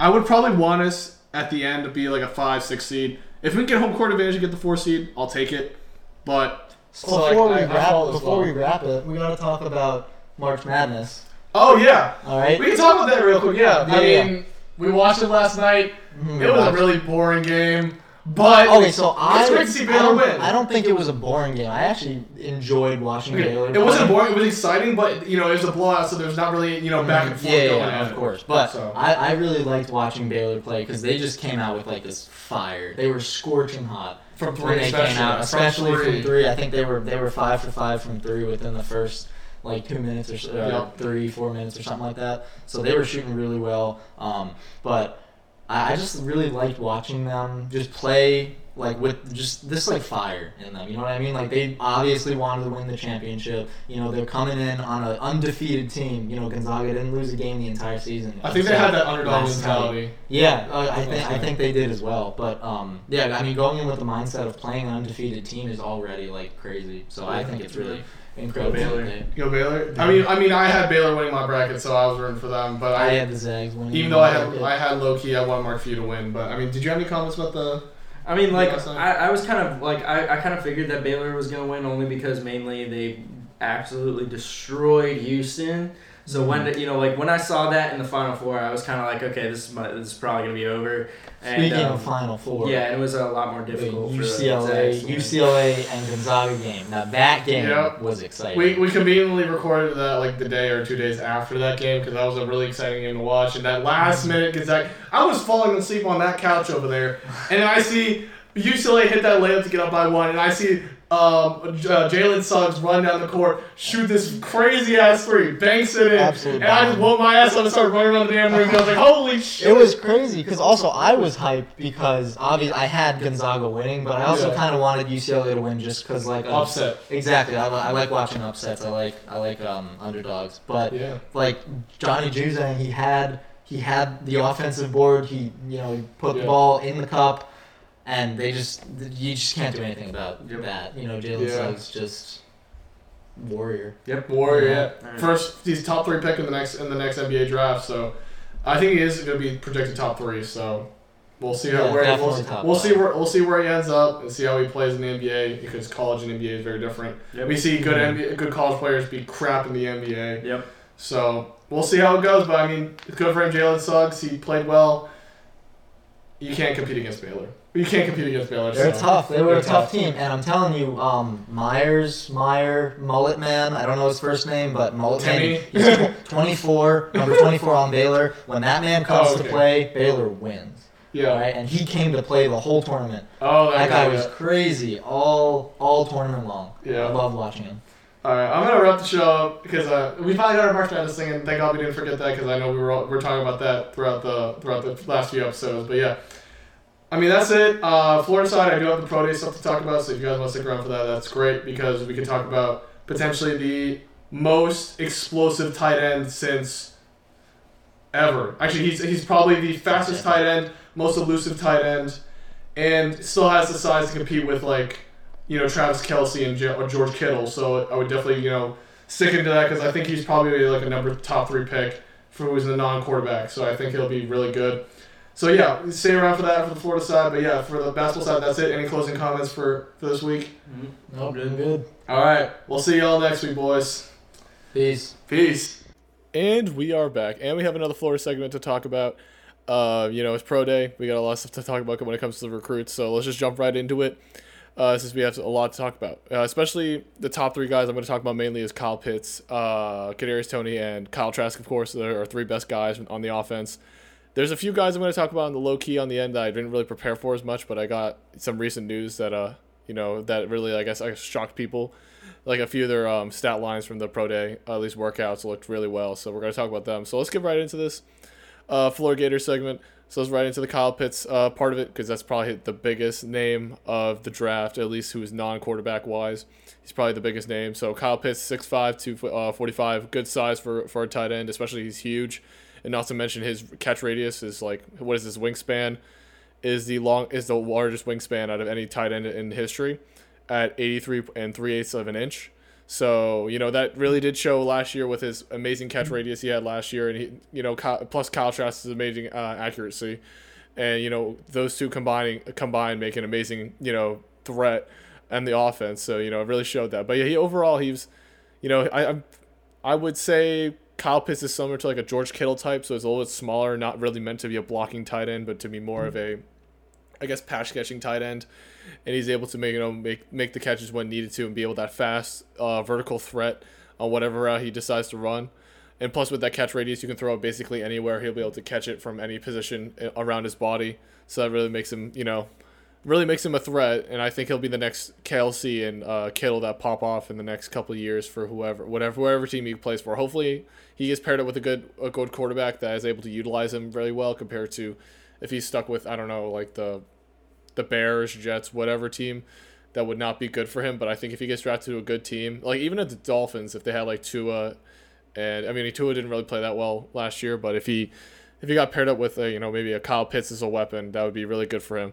D: I would probably want us at the end to be like a five, six seed. If we can get home court advantage and get the four seed, I'll take it. But
E: So
D: So, like,
E: before we
D: I
E: wrap,
D: follow this
E: before
D: law.
E: we wrap it, we gotta talk about March Madness.
D: Oh yeah,
E: All right.
D: we can talk about that real quick. Yeah, I
E: Yeah,
D: mean, we watched it last night.
E: Mhm,
D: It was a really boring game, but
E: Okay, so I,
D: it's great to see
E: I,
D: Baylor
E: don't,
D: win.
E: I don't think it was a boring game. I actually enjoyed watching
D: Okay,
E: Baylor.
D: It wasn't boring. It was exciting, but you know, it was a blowout, so there's not really you know back and forth
E: Yeah, yeah,
D: going
E: yeah,
D: on.
E: of course. But
D: So-
E: I, I really liked watching Baylor play because they just came out with like this fire. They were scorching hot
D: From
E: when
D: three,
E: they
D: especially.
E: came out, especially
D: from
E: from
D: three.
E: three. I think they were they were five for five from three within the first like two minutes or so, three four minutes or something like that. So they were shooting really well. Um, but I, I just really liked watching them just play like with just this like fire in them. You know what I mean? Like they obviously wanted to win the championship. You know they're coming in on an undefeated team. You know Gonzaga didn't lose a game the entire season.
D: I think they had that underdog mentality.
E: Yeah, uh, I think I think they did as well. But um, yeah, I mean, going in with the mindset of playing an undefeated team is already like crazy. So I think it's really incredible.
A: Baylor.
D: Go Baylor. I mean, I mean, I had Baylor winning my bracket, so I was rooting for them. But
E: I
D: I,
E: had the Zags winning.
D: even though I had I had low key, I wanted Mark Few to win. But I mean, did you have any comments about the?
A: I mean, like I, I was kind of like I, I kind of figured that Baylor was gonna win only because mainly they absolutely destroyed Houston. So when you know, like when I saw that in the Final Four, I was kind of like, okay, this is my, this is probably gonna be over. And,
E: Speaking
A: um,
E: of Final Four,
A: yeah, it was a lot more difficult. for the
E: UCLA,
A: Zags.
E: UCLA and Gonzaga game. Now that game
D: Yeah.
E: was exciting.
D: We, we conveniently recorded that like the day or two days after that game because that was a really exciting game to watch. And that last minute Gonzaga, I was falling asleep on that couch over there, and I see UCLA hit that layup to get up by one, and I see um, uh, Jalen Suggs run down the court, shoot this crazy ass three, banks it in,
E: Absolute
D: and I just woke my ass up and started running around the damn room. I was like, holy shit!
E: It was crazy because also I was hyped because obviously I had Gonzaga winning, but I also
D: Yeah.
E: kind of wanted UCLA to win just because like um,
D: upset.
E: Exactly, I, I like watching upsets. I like I like um, underdogs, but
D: Yeah.
E: like Johnny Juzang, he had he had the offensive board. He you know he put
D: Yeah.
E: the ball in the cup, and they just you just can't do anything about
A: Yep.
E: that. You know, Jalen
D: Yeah.
E: Suggs just warrior.
A: Yep.
D: Warrior,
E: Yeah.
D: yeah. First, he's top three pick in the next in the next NBA draft. So, I think he is going to be projected top three. So, we'll see how
E: Yeah,
D: where we'll,
E: definitely
D: we'll see where we'll see where he ends up and see how he plays in the NBA because college and NBA is very different.
A: Yep.
D: We see good mm-hmm. NBA, good college players be crap in the NBA.
A: Yep.
D: So we'll see how it goes. But I mean, it's good for him. Jalen Suggs, he played well. You can't compete against Baylor. You can't compete against Baylor.
E: They're
D: so-
E: tough. They were a tough team, and I'm telling you, um, Myers, Meyer, Mullet Man. I don't know his first name, but Mullet
D: Timmy?
E: Man. He's 24, number 24 on Baylor. When that man comes
D: Oh,
E: to play, Baylor wins.
D: Yeah.
E: Right, and he came to play the whole tournament.
D: Oh,
E: That guy
D: yeah.
E: was crazy all all tournament long.
D: Yeah.
E: I love watching him.
D: All right, I'm gonna wrap the show up because uh, we finally got our March Madness thing, and thank God we didn't forget that because I know we were all, we are talking about that throughout the throughout the last few episodes. But yeah, I mean that's it. Uh, Florida side, I do have the pro day stuff to talk about, so if you guys want to stick around for that, that's great because we can talk about potentially the most explosive tight end since ever. Actually, he's he's probably the fastest tight end, most elusive tight end, and still has the size to compete with like you know Travis Kelce and J- George Kittle. So I would definitely you know stick into that because I think he's probably like a number top three pick for who's a non-quarterback. So I think he'll be really good. So yeah, stay around for that for the Florida side. But yeah, for the basketball side, that's it. Any closing comments for for this week?
E: Nope, good. good.
D: All right, we'll see y'all next week, boys.
E: Peace.
D: Peace. And we are back, and we have another Florida segment to talk about. Uh, you know, it's pro day. We got a lot of stuff to talk about when it comes to the recruits. So let's just jump right into it. Uh, since we have a lot to talk about, uh, especially the top three guys I'm going to talk about mainly is Kyle Pitts, uh, Kadarius Toney, and Kyle Trask. Of course, there are three best guys on the offense. There's a few guys I'm going to talk about on the low key on the end that I didn't really prepare for as much, but I got some recent news that uh, you know, that really I guess I shocked people. Like a few of their um, stat lines from the pro day, at least workouts, looked really well. So we're going to talk about them. So let's get right into this uh, Floor Gator segment. So let's right into the Kyle Pitts uh, part of it because that's probably the biggest name of the draft, at least who is non-quarterback wise. He's probably the biggest name. So Kyle Pitts, 6'5", to uh, 45, good size for, for a tight end, especially he's huge. And not to mention his catch radius is like what is his wingspan? Is the long is the largest wingspan out of any tight end in history, at 83 and 3 eighths of an inch. So you know that really did show last year with his amazing catch radius he had last year, and he you know plus Kyle Trask's amazing uh, accuracy, and you know those two combining combined make an amazing you know threat and the offense. So you know it really showed that. But yeah, he overall he's you know I I'm, I would say Kyle Pitts is similar to like a George Kittle type, so it's a little bit smaller, not really meant to be a blocking tight end, but to be more of a I guess pass catching tight end, and he's able to make you know make make the catches when needed to and be able that fast uh, vertical threat on whatever route he decides to run. And plus with that catch radius, you can throw it basically anywhere. He'll be able to catch it from any position uh, around his body. So that really makes him you know really makes him a threat. And I think he'll be the next Kelce and uh, Kittle that pop off in the next couple years for whoever whatever whatever team he plays for. Hopefully he gets paired up with a good a good quarterback that is able to utilize him very well compared to if he's stuck with I don't know like the the Bears, Jets, whatever team that would not be good for him. But I think if he gets drafted to a good team, like even at the Dolphins, if they had like Tua, and I mean Tua didn't really play that well last year, but if he if he got paired up with a, you know maybe a Kyle Pitts as a weapon, that would be really good for him.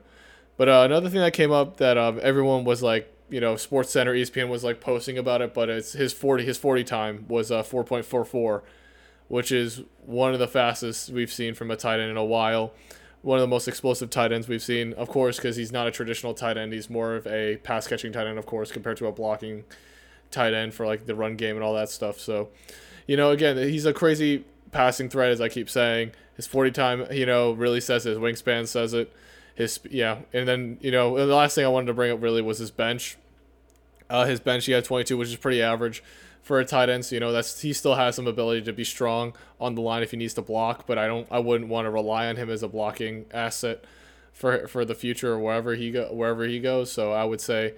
D: But uh, another thing that came up that um, everyone was like, you know, Sports Center, ESPN was like posting about it, but it's his forty his forty time was uh, four point four four, which is one of the fastest we've seen from a tight end in a while one of the most explosive tight ends we've seen, of course, because he's not a traditional tight end. He's more of a pass catching tight end, of course, compared to a blocking tight end for like the run game and all that stuff. So, you know, again, he's a crazy passing threat, as I keep saying. His 40 time, you know, really says it. His wingspan says it. His yeah, and then you know the last thing I wanted to bring up really was his bench. Uh, his bench he had 22, which is pretty average for a tight end. So you know that's he still has some ability to be strong on the line if he needs to block, but I don't I wouldn't want to rely on him as a blocking asset for for the future or wherever he go wherever he goes. So I would say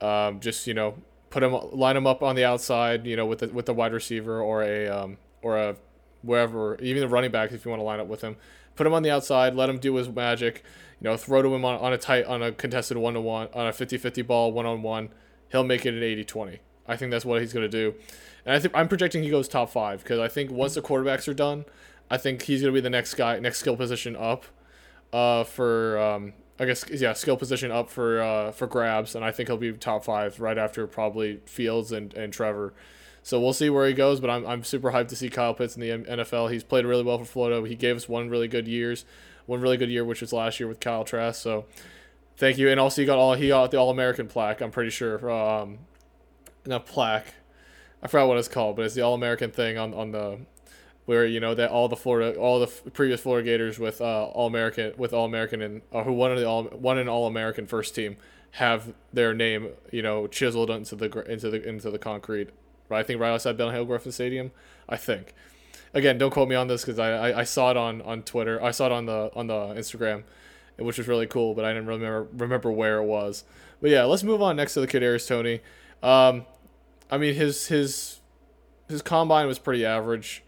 D: um, just you know put him line him up on the outside, you know, with the with the wide receiver or a um, or a wherever, even the running back if you want to line up with him. Put him on the outside, let him do his magic. You know, throw to him on, on a tight on a contested one to one on a 50-50 ball one on one. He'll make it an 80-20. I think that's what he's going to do. And I think I'm projecting he goes top 5 because I think once the quarterbacks are done, I think he's going to be the next guy, next skill position up uh, for um, I guess yeah, skill position up for uh, for grabs, and I think he'll be top five right after probably Fields and, and Trevor. So we'll see where he goes, but I'm, I'm super hyped to see Kyle Pitts in the NFL. He's played really well for Florida. He gave us one really good years, one really good year, which was last year with Kyle Trask. So thank you. And also he got all he got the All American plaque. I'm pretty sure. Um, not plaque. I forgot what it's called, but it's the All American thing on on the where you know that all the Florida, all the f- previous Florida Gators with uh, All American, with All American, and uh, who won the all won an All American first team have their name, you know, chiseled into the into the into the concrete. Right, I think right outside Ben Hill Griffin Stadium. I think. Again, don't quote me on this because I, I, I saw it on, on Twitter. I saw it on the on the Instagram, which was really cool, but I didn't remember remember where it was. But yeah, let's move on next to the Kadarius Toney. Um, I mean his his his combine was pretty average.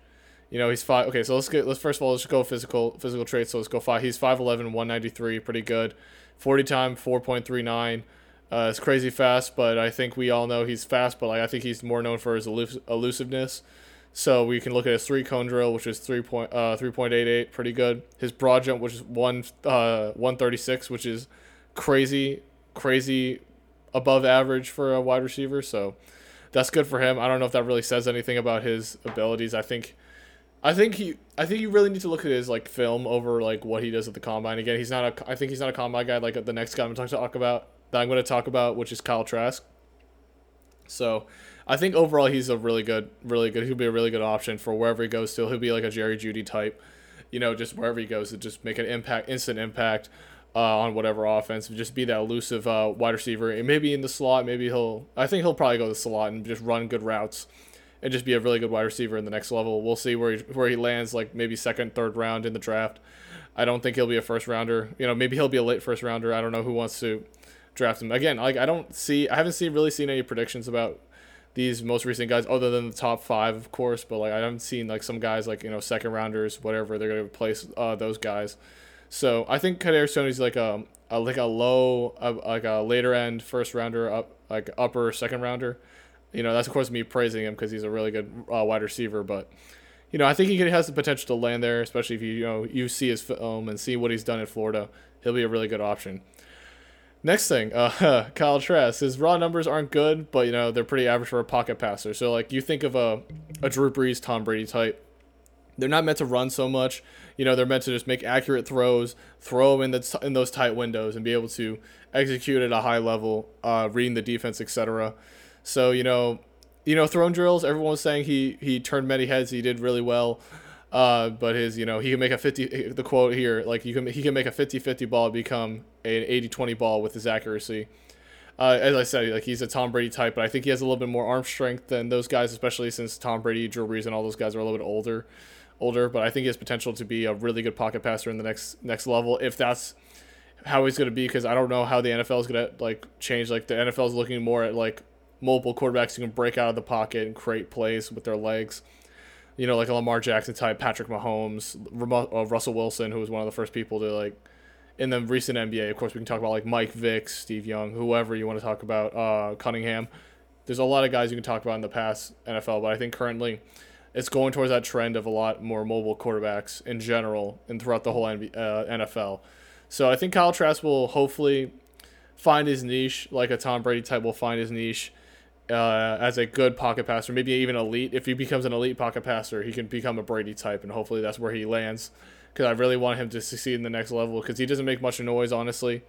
D: You know, he's five. Okay, so let's get let's first of all let's go physical physical traits. So let's go five. He's 5'11", 193, pretty good. Forty time, four point three nine. Uh, it's crazy fast, but I think we all know he's fast. But like I think he's more known for his elus- elusiveness. So we can look at his three cone drill, which is three point uh three point eight eight, pretty good. His broad jump, which is one uh one thirty six, which is crazy crazy above average for a wide receiver. So that's good for him. I don't know if that really says anything about his abilities. I think I think he I think you really need to look at his like film over like what he does at the combine. Again, he's not a I think he's not a combine guy like the next guy I'm going to talk about that I'm going to talk about, which is Kyle Trask. So, I think overall he's a really good, really good. He'll be a really good option for wherever he goes to. He'll be like a Jerry Jeudy type, you know, just wherever he goes to just make an impact, instant impact uh, on whatever offense. Just be that elusive uh, wide receiver, and maybe in the slot. Maybe he'll. I think he'll probably go to the slot and just run good routes and just be a really good wide receiver in the next level. We'll see where he, where he lands, like maybe second, third round in the draft. I don't think he'll be a first rounder. You know, maybe he'll be a late first rounder. I don't know who wants to draft him. Again, like I don't see, I haven't seen really seen any predictions about these most recent guys other than the top five, of course. But like I haven't seen like some guys like you know second rounders, whatever they're gonna replace uh, those guys. So I think Kadarius Toney's like a, a like a low, like a later end first rounder, up like upper second rounder. You know, that's of course me praising him because he's a really good uh, wide receiver, but you know, I think he has the potential to land there, especially if you you know you see his film and see what he's done in Florida. He'll be a really good option. Next thing, uh, Kyle Trask. His raw numbers aren't good, but you know they're pretty average for a pocket passer. So like you think of a a Drew Brees, Tom Brady type. They're not meant to run so much. You know, they're meant to just make accurate throws, throw them in the in those tight windows, and be able to execute at a high level, uh, reading the defense, etc. So you know, you know, throne drills. Everyone was saying he he turned many heads. He did really well. Uh, but his, you know, he can make a 50, the quote here, like you can, he can make a 50-50 ball become an 80-20 ball with his accuracy. Uh, as I said, like he's a Tom Brady type, but I think he has a little bit more arm strength than those guys, especially since Tom Brady, Drew Brees, and all those guys are a little bit older, older. But I think he has potential to be a really good pocket passer in the next next level if that's how he's going to be. Because I don't know how the NFL is going to like change. Like the NFL is looking more at like multiple quarterbacks who can break out of the pocket and create plays with their legs. You know, like a Lamar Jackson type, Patrick Mahomes, uh, Russell Wilson, who was one of the first people to like in the recent NBA. Of course, we can talk about like Mike Vick, Steve Young, whoever you want to talk about, uh, Cunningham. There's a lot of guys you can talk about in the past NFL, but I think currently it's going towards that trend of a lot more mobile quarterbacks in general and throughout the whole NBA, uh, NFL. So I think Kyle Trask will hopefully find his niche, like a Tom Brady type will find his niche uh, as a good pocket passer, maybe even elite. If he becomes an elite pocket passer, he can become a Brady type, and hopefully that's where he lands. Because I really want him to succeed in the next level because he doesn't make much noise, honestly.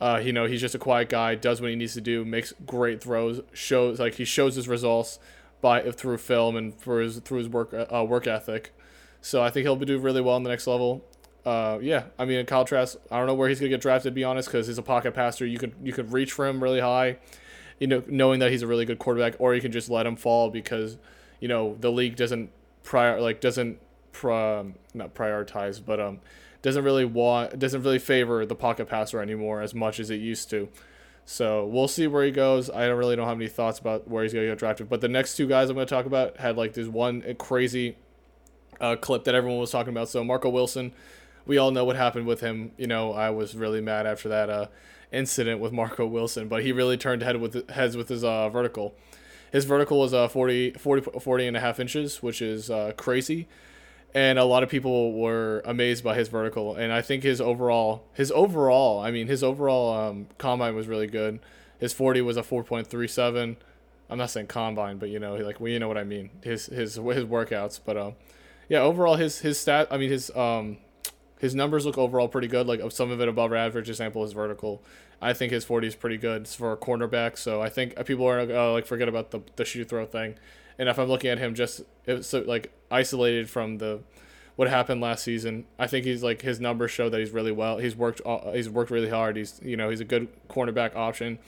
D: Uh, you know, he's just a quiet guy, does what he needs to do, makes great throws, shows like he shows his results by through film and for his through his work uh, work ethic. So I think he'll do really well in the next level. Uh, yeah, I mean, Kyle Trask, I don't know where he's gonna get drafted. To be honest, because he's a pocket passer. You could you could reach for him really high, you know, knowing that he's a really good quarterback, or you can just let him fall because, you know, the league doesn't prior like doesn't not prioritize, but um, doesn't really want doesn't really favor the pocket passer anymore as much as it used to. So we'll see where he goes. I don't really don't have any thoughts about where he's gonna get drafted. But the next two guys I'm gonna talk about had like this one crazy uh, clip that everyone was talking about. So Marco Wilson we all know what happened with him. You know, I was really mad after that uh, incident with Marco Wilson, but he really turned head with heads with his uh, vertical. His vertical was uh, 40, 40, 40 and a half inches, which is uh, crazy. And a lot of people were amazed by his vertical. And I think his overall, his overall, I mean, his overall um, combine was really good. His 40 was a 4.37. I'm not saying combine, but you know, like well, you know what I mean. His his his workouts, but um, yeah, overall his his stat. I mean his um his numbers look overall pretty good. Like some of it above average. Example is vertical. I think his 40 is pretty good for a cornerback. So I think people are uh, like forget about the the shoot throw thing. And if I'm looking at him just so like isolated from the what happened last season, I think he's like his numbers show that he's really well. He's worked he's worked really hard. He's you know he's a good cornerback option.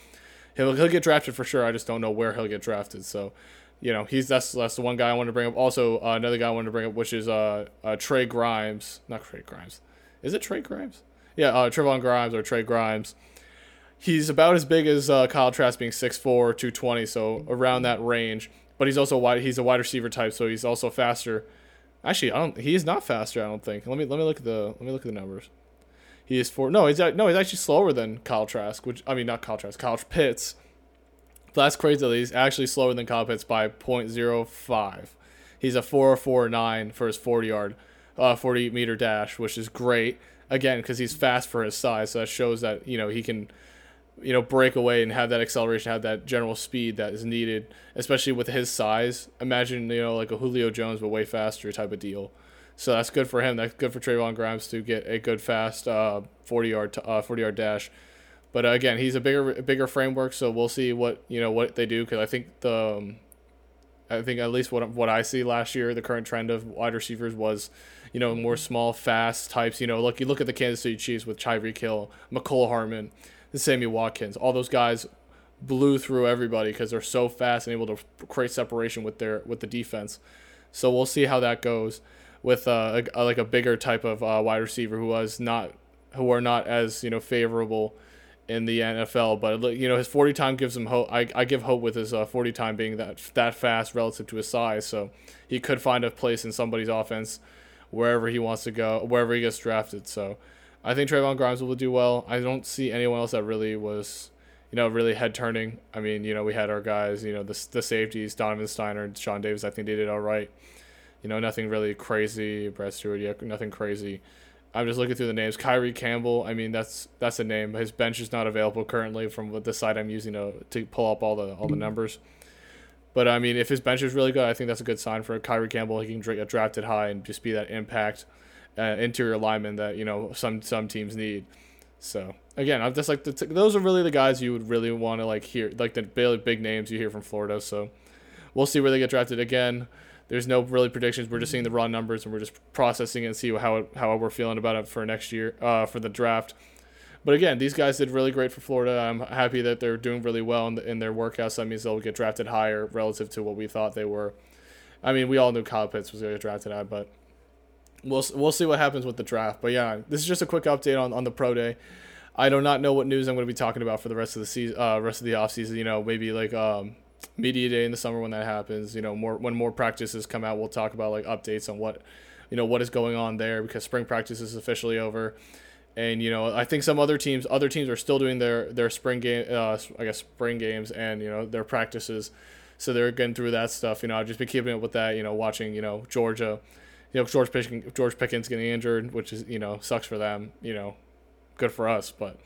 D: He'll he'll get drafted for sure. I just don't know where he'll get drafted. So you know, he's that's that's the one guy I wanted to bring up. Also, uh, another guy I wanted to bring up, which is uh, uh Trey Grimes, not Trey Grimes. Is it Trey Grimes? Yeah, uh, Trevon Grimes or Trey Grimes. He's about as big as uh, Kyle Trask, being 6'4", 220, so around that range. But he's also wide. He's a wide receiver type, so he's also faster. Actually, I don't. He's not faster. I don't think. Let me let me look at the let me look at the numbers. He is four. No, he's no. He's actually slower than Kyle Trask. Which I mean, not Kyle Trask. Kyle Pitts that's crazy that he's actually slower than Kyle Pitts by 0.05. He's a 4.49 for his 40 yard, uh, 40 meter dash, which is great. Again, because he's fast for his size, so that shows that you know he can, you know, break away and have that acceleration, have that general speed that is needed, especially with his size. Imagine you know like a Julio Jones but way faster type of deal. So that's good for him. That's good for Trevon Grimes to get a good fast uh, 40 yard t- uh, 40 yard dash. But uh, again, he's a bigger bigger framework, so we'll see what you know what they do because I think the um, I think at least what what I see last year, the current trend of wide receivers was, you know, more small, fast types. You know, look you look at the Kansas City Chiefs with Tyreek Hill, Mecole Hardman, the Sammy Watkins, all those guys blew through everybody because they're so fast and able to create separation with their with the defense. So we'll see how that goes with uh, a, like a bigger type of uh, wide receiver who was not who are not as you know favorable in the NFL. But you know, his 40 time gives him hope. I, I give hope with his uh, 40 time being that that fast relative to his size. So he could find a place in somebody's offense wherever he wants to go, wherever he gets drafted. So I think Trevon Grimes will do well. I don't see anyone else that really was, you know, really head turning. I mean, you know, we had our guys, you know, the the safeties, Donovan Stiner and Shawn Davis. I think they did all right. You know, nothing really crazy. Brad Stewart, yeah, nothing crazy. I'm just looking through the names. Kyree Campbell. I mean, that's that's a name. His bench is not available currently from the site I'm using to to pull up all the all the numbers. But I mean, if his bench is really good, I think that's a good sign for Kyree Campbell. He can get drafted high and just be that impact uh, interior lineman that you know some some teams need. So again, I'm just like the, those are really the guys you would really want to like hear, like the big names you hear from Florida. So we'll see where they get drafted again. There's no really predictions. We're just seeing the raw numbers and we're just processing and see how how we're feeling about it for next year uh, for the draft. But again, these guys did really great for Florida. I'm happy that they're doing really well in, the, in their workouts. That means they'll get drafted higher relative to what we thought they were. I mean, we all knew Kyle Pitts was going to get drafted high, but we'll we'll see what happens with the draft. But yeah, this is just a quick update on, on the pro day. I do not know what news I'm going to be talking about for the rest of the season, uh, rest of the off season. You know, maybe like um, media day in the summer when that happens. You know, more when more practices come out, we'll talk about like updates on what you know what is going on there because spring practice is officially over. And you know, I think some other teams, other teams are still doing their their spring game, uh, I guess spring games, and you know their practices, so they're getting through that stuff. You know, I've just been keeping up with that. You know, watching you know Georgia, you know George Pickens, George Pickens getting injured, which is you know sucks for them. You know, good for us, but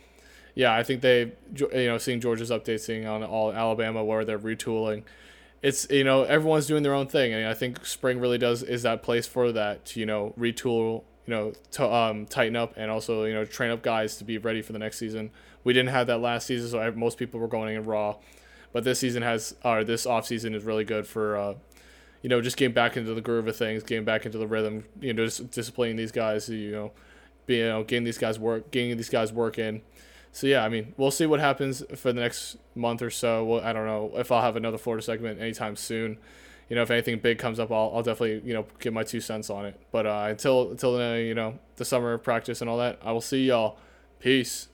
D: yeah, I think they, you know, seeing George's updates, seeing on all Alabama where they're retooling, it's you know everyone's doing their own thing, and I think spring really does is that place for that to you know retool you know, to um, tighten up and also you know train up guys to be ready for the next season. We didn't have that last season, so most people were going in raw, but this season has or this off season is really good for. Uh, you know, just getting back into the groove of things, getting back into the rhythm, you know, just disciplining these guys, you know, be, you know, getting these guys work, getting these guys work in. So yeah, I mean, we'll see what happens for the next month or so. Well, I don't know if I'll have another Florida segment anytime soon. You know, if anything big comes up, I'll, I'll definitely you know give my two cents on it. But uh, until until uh, you know the summer of practice and all that, I will see y'all. Peace.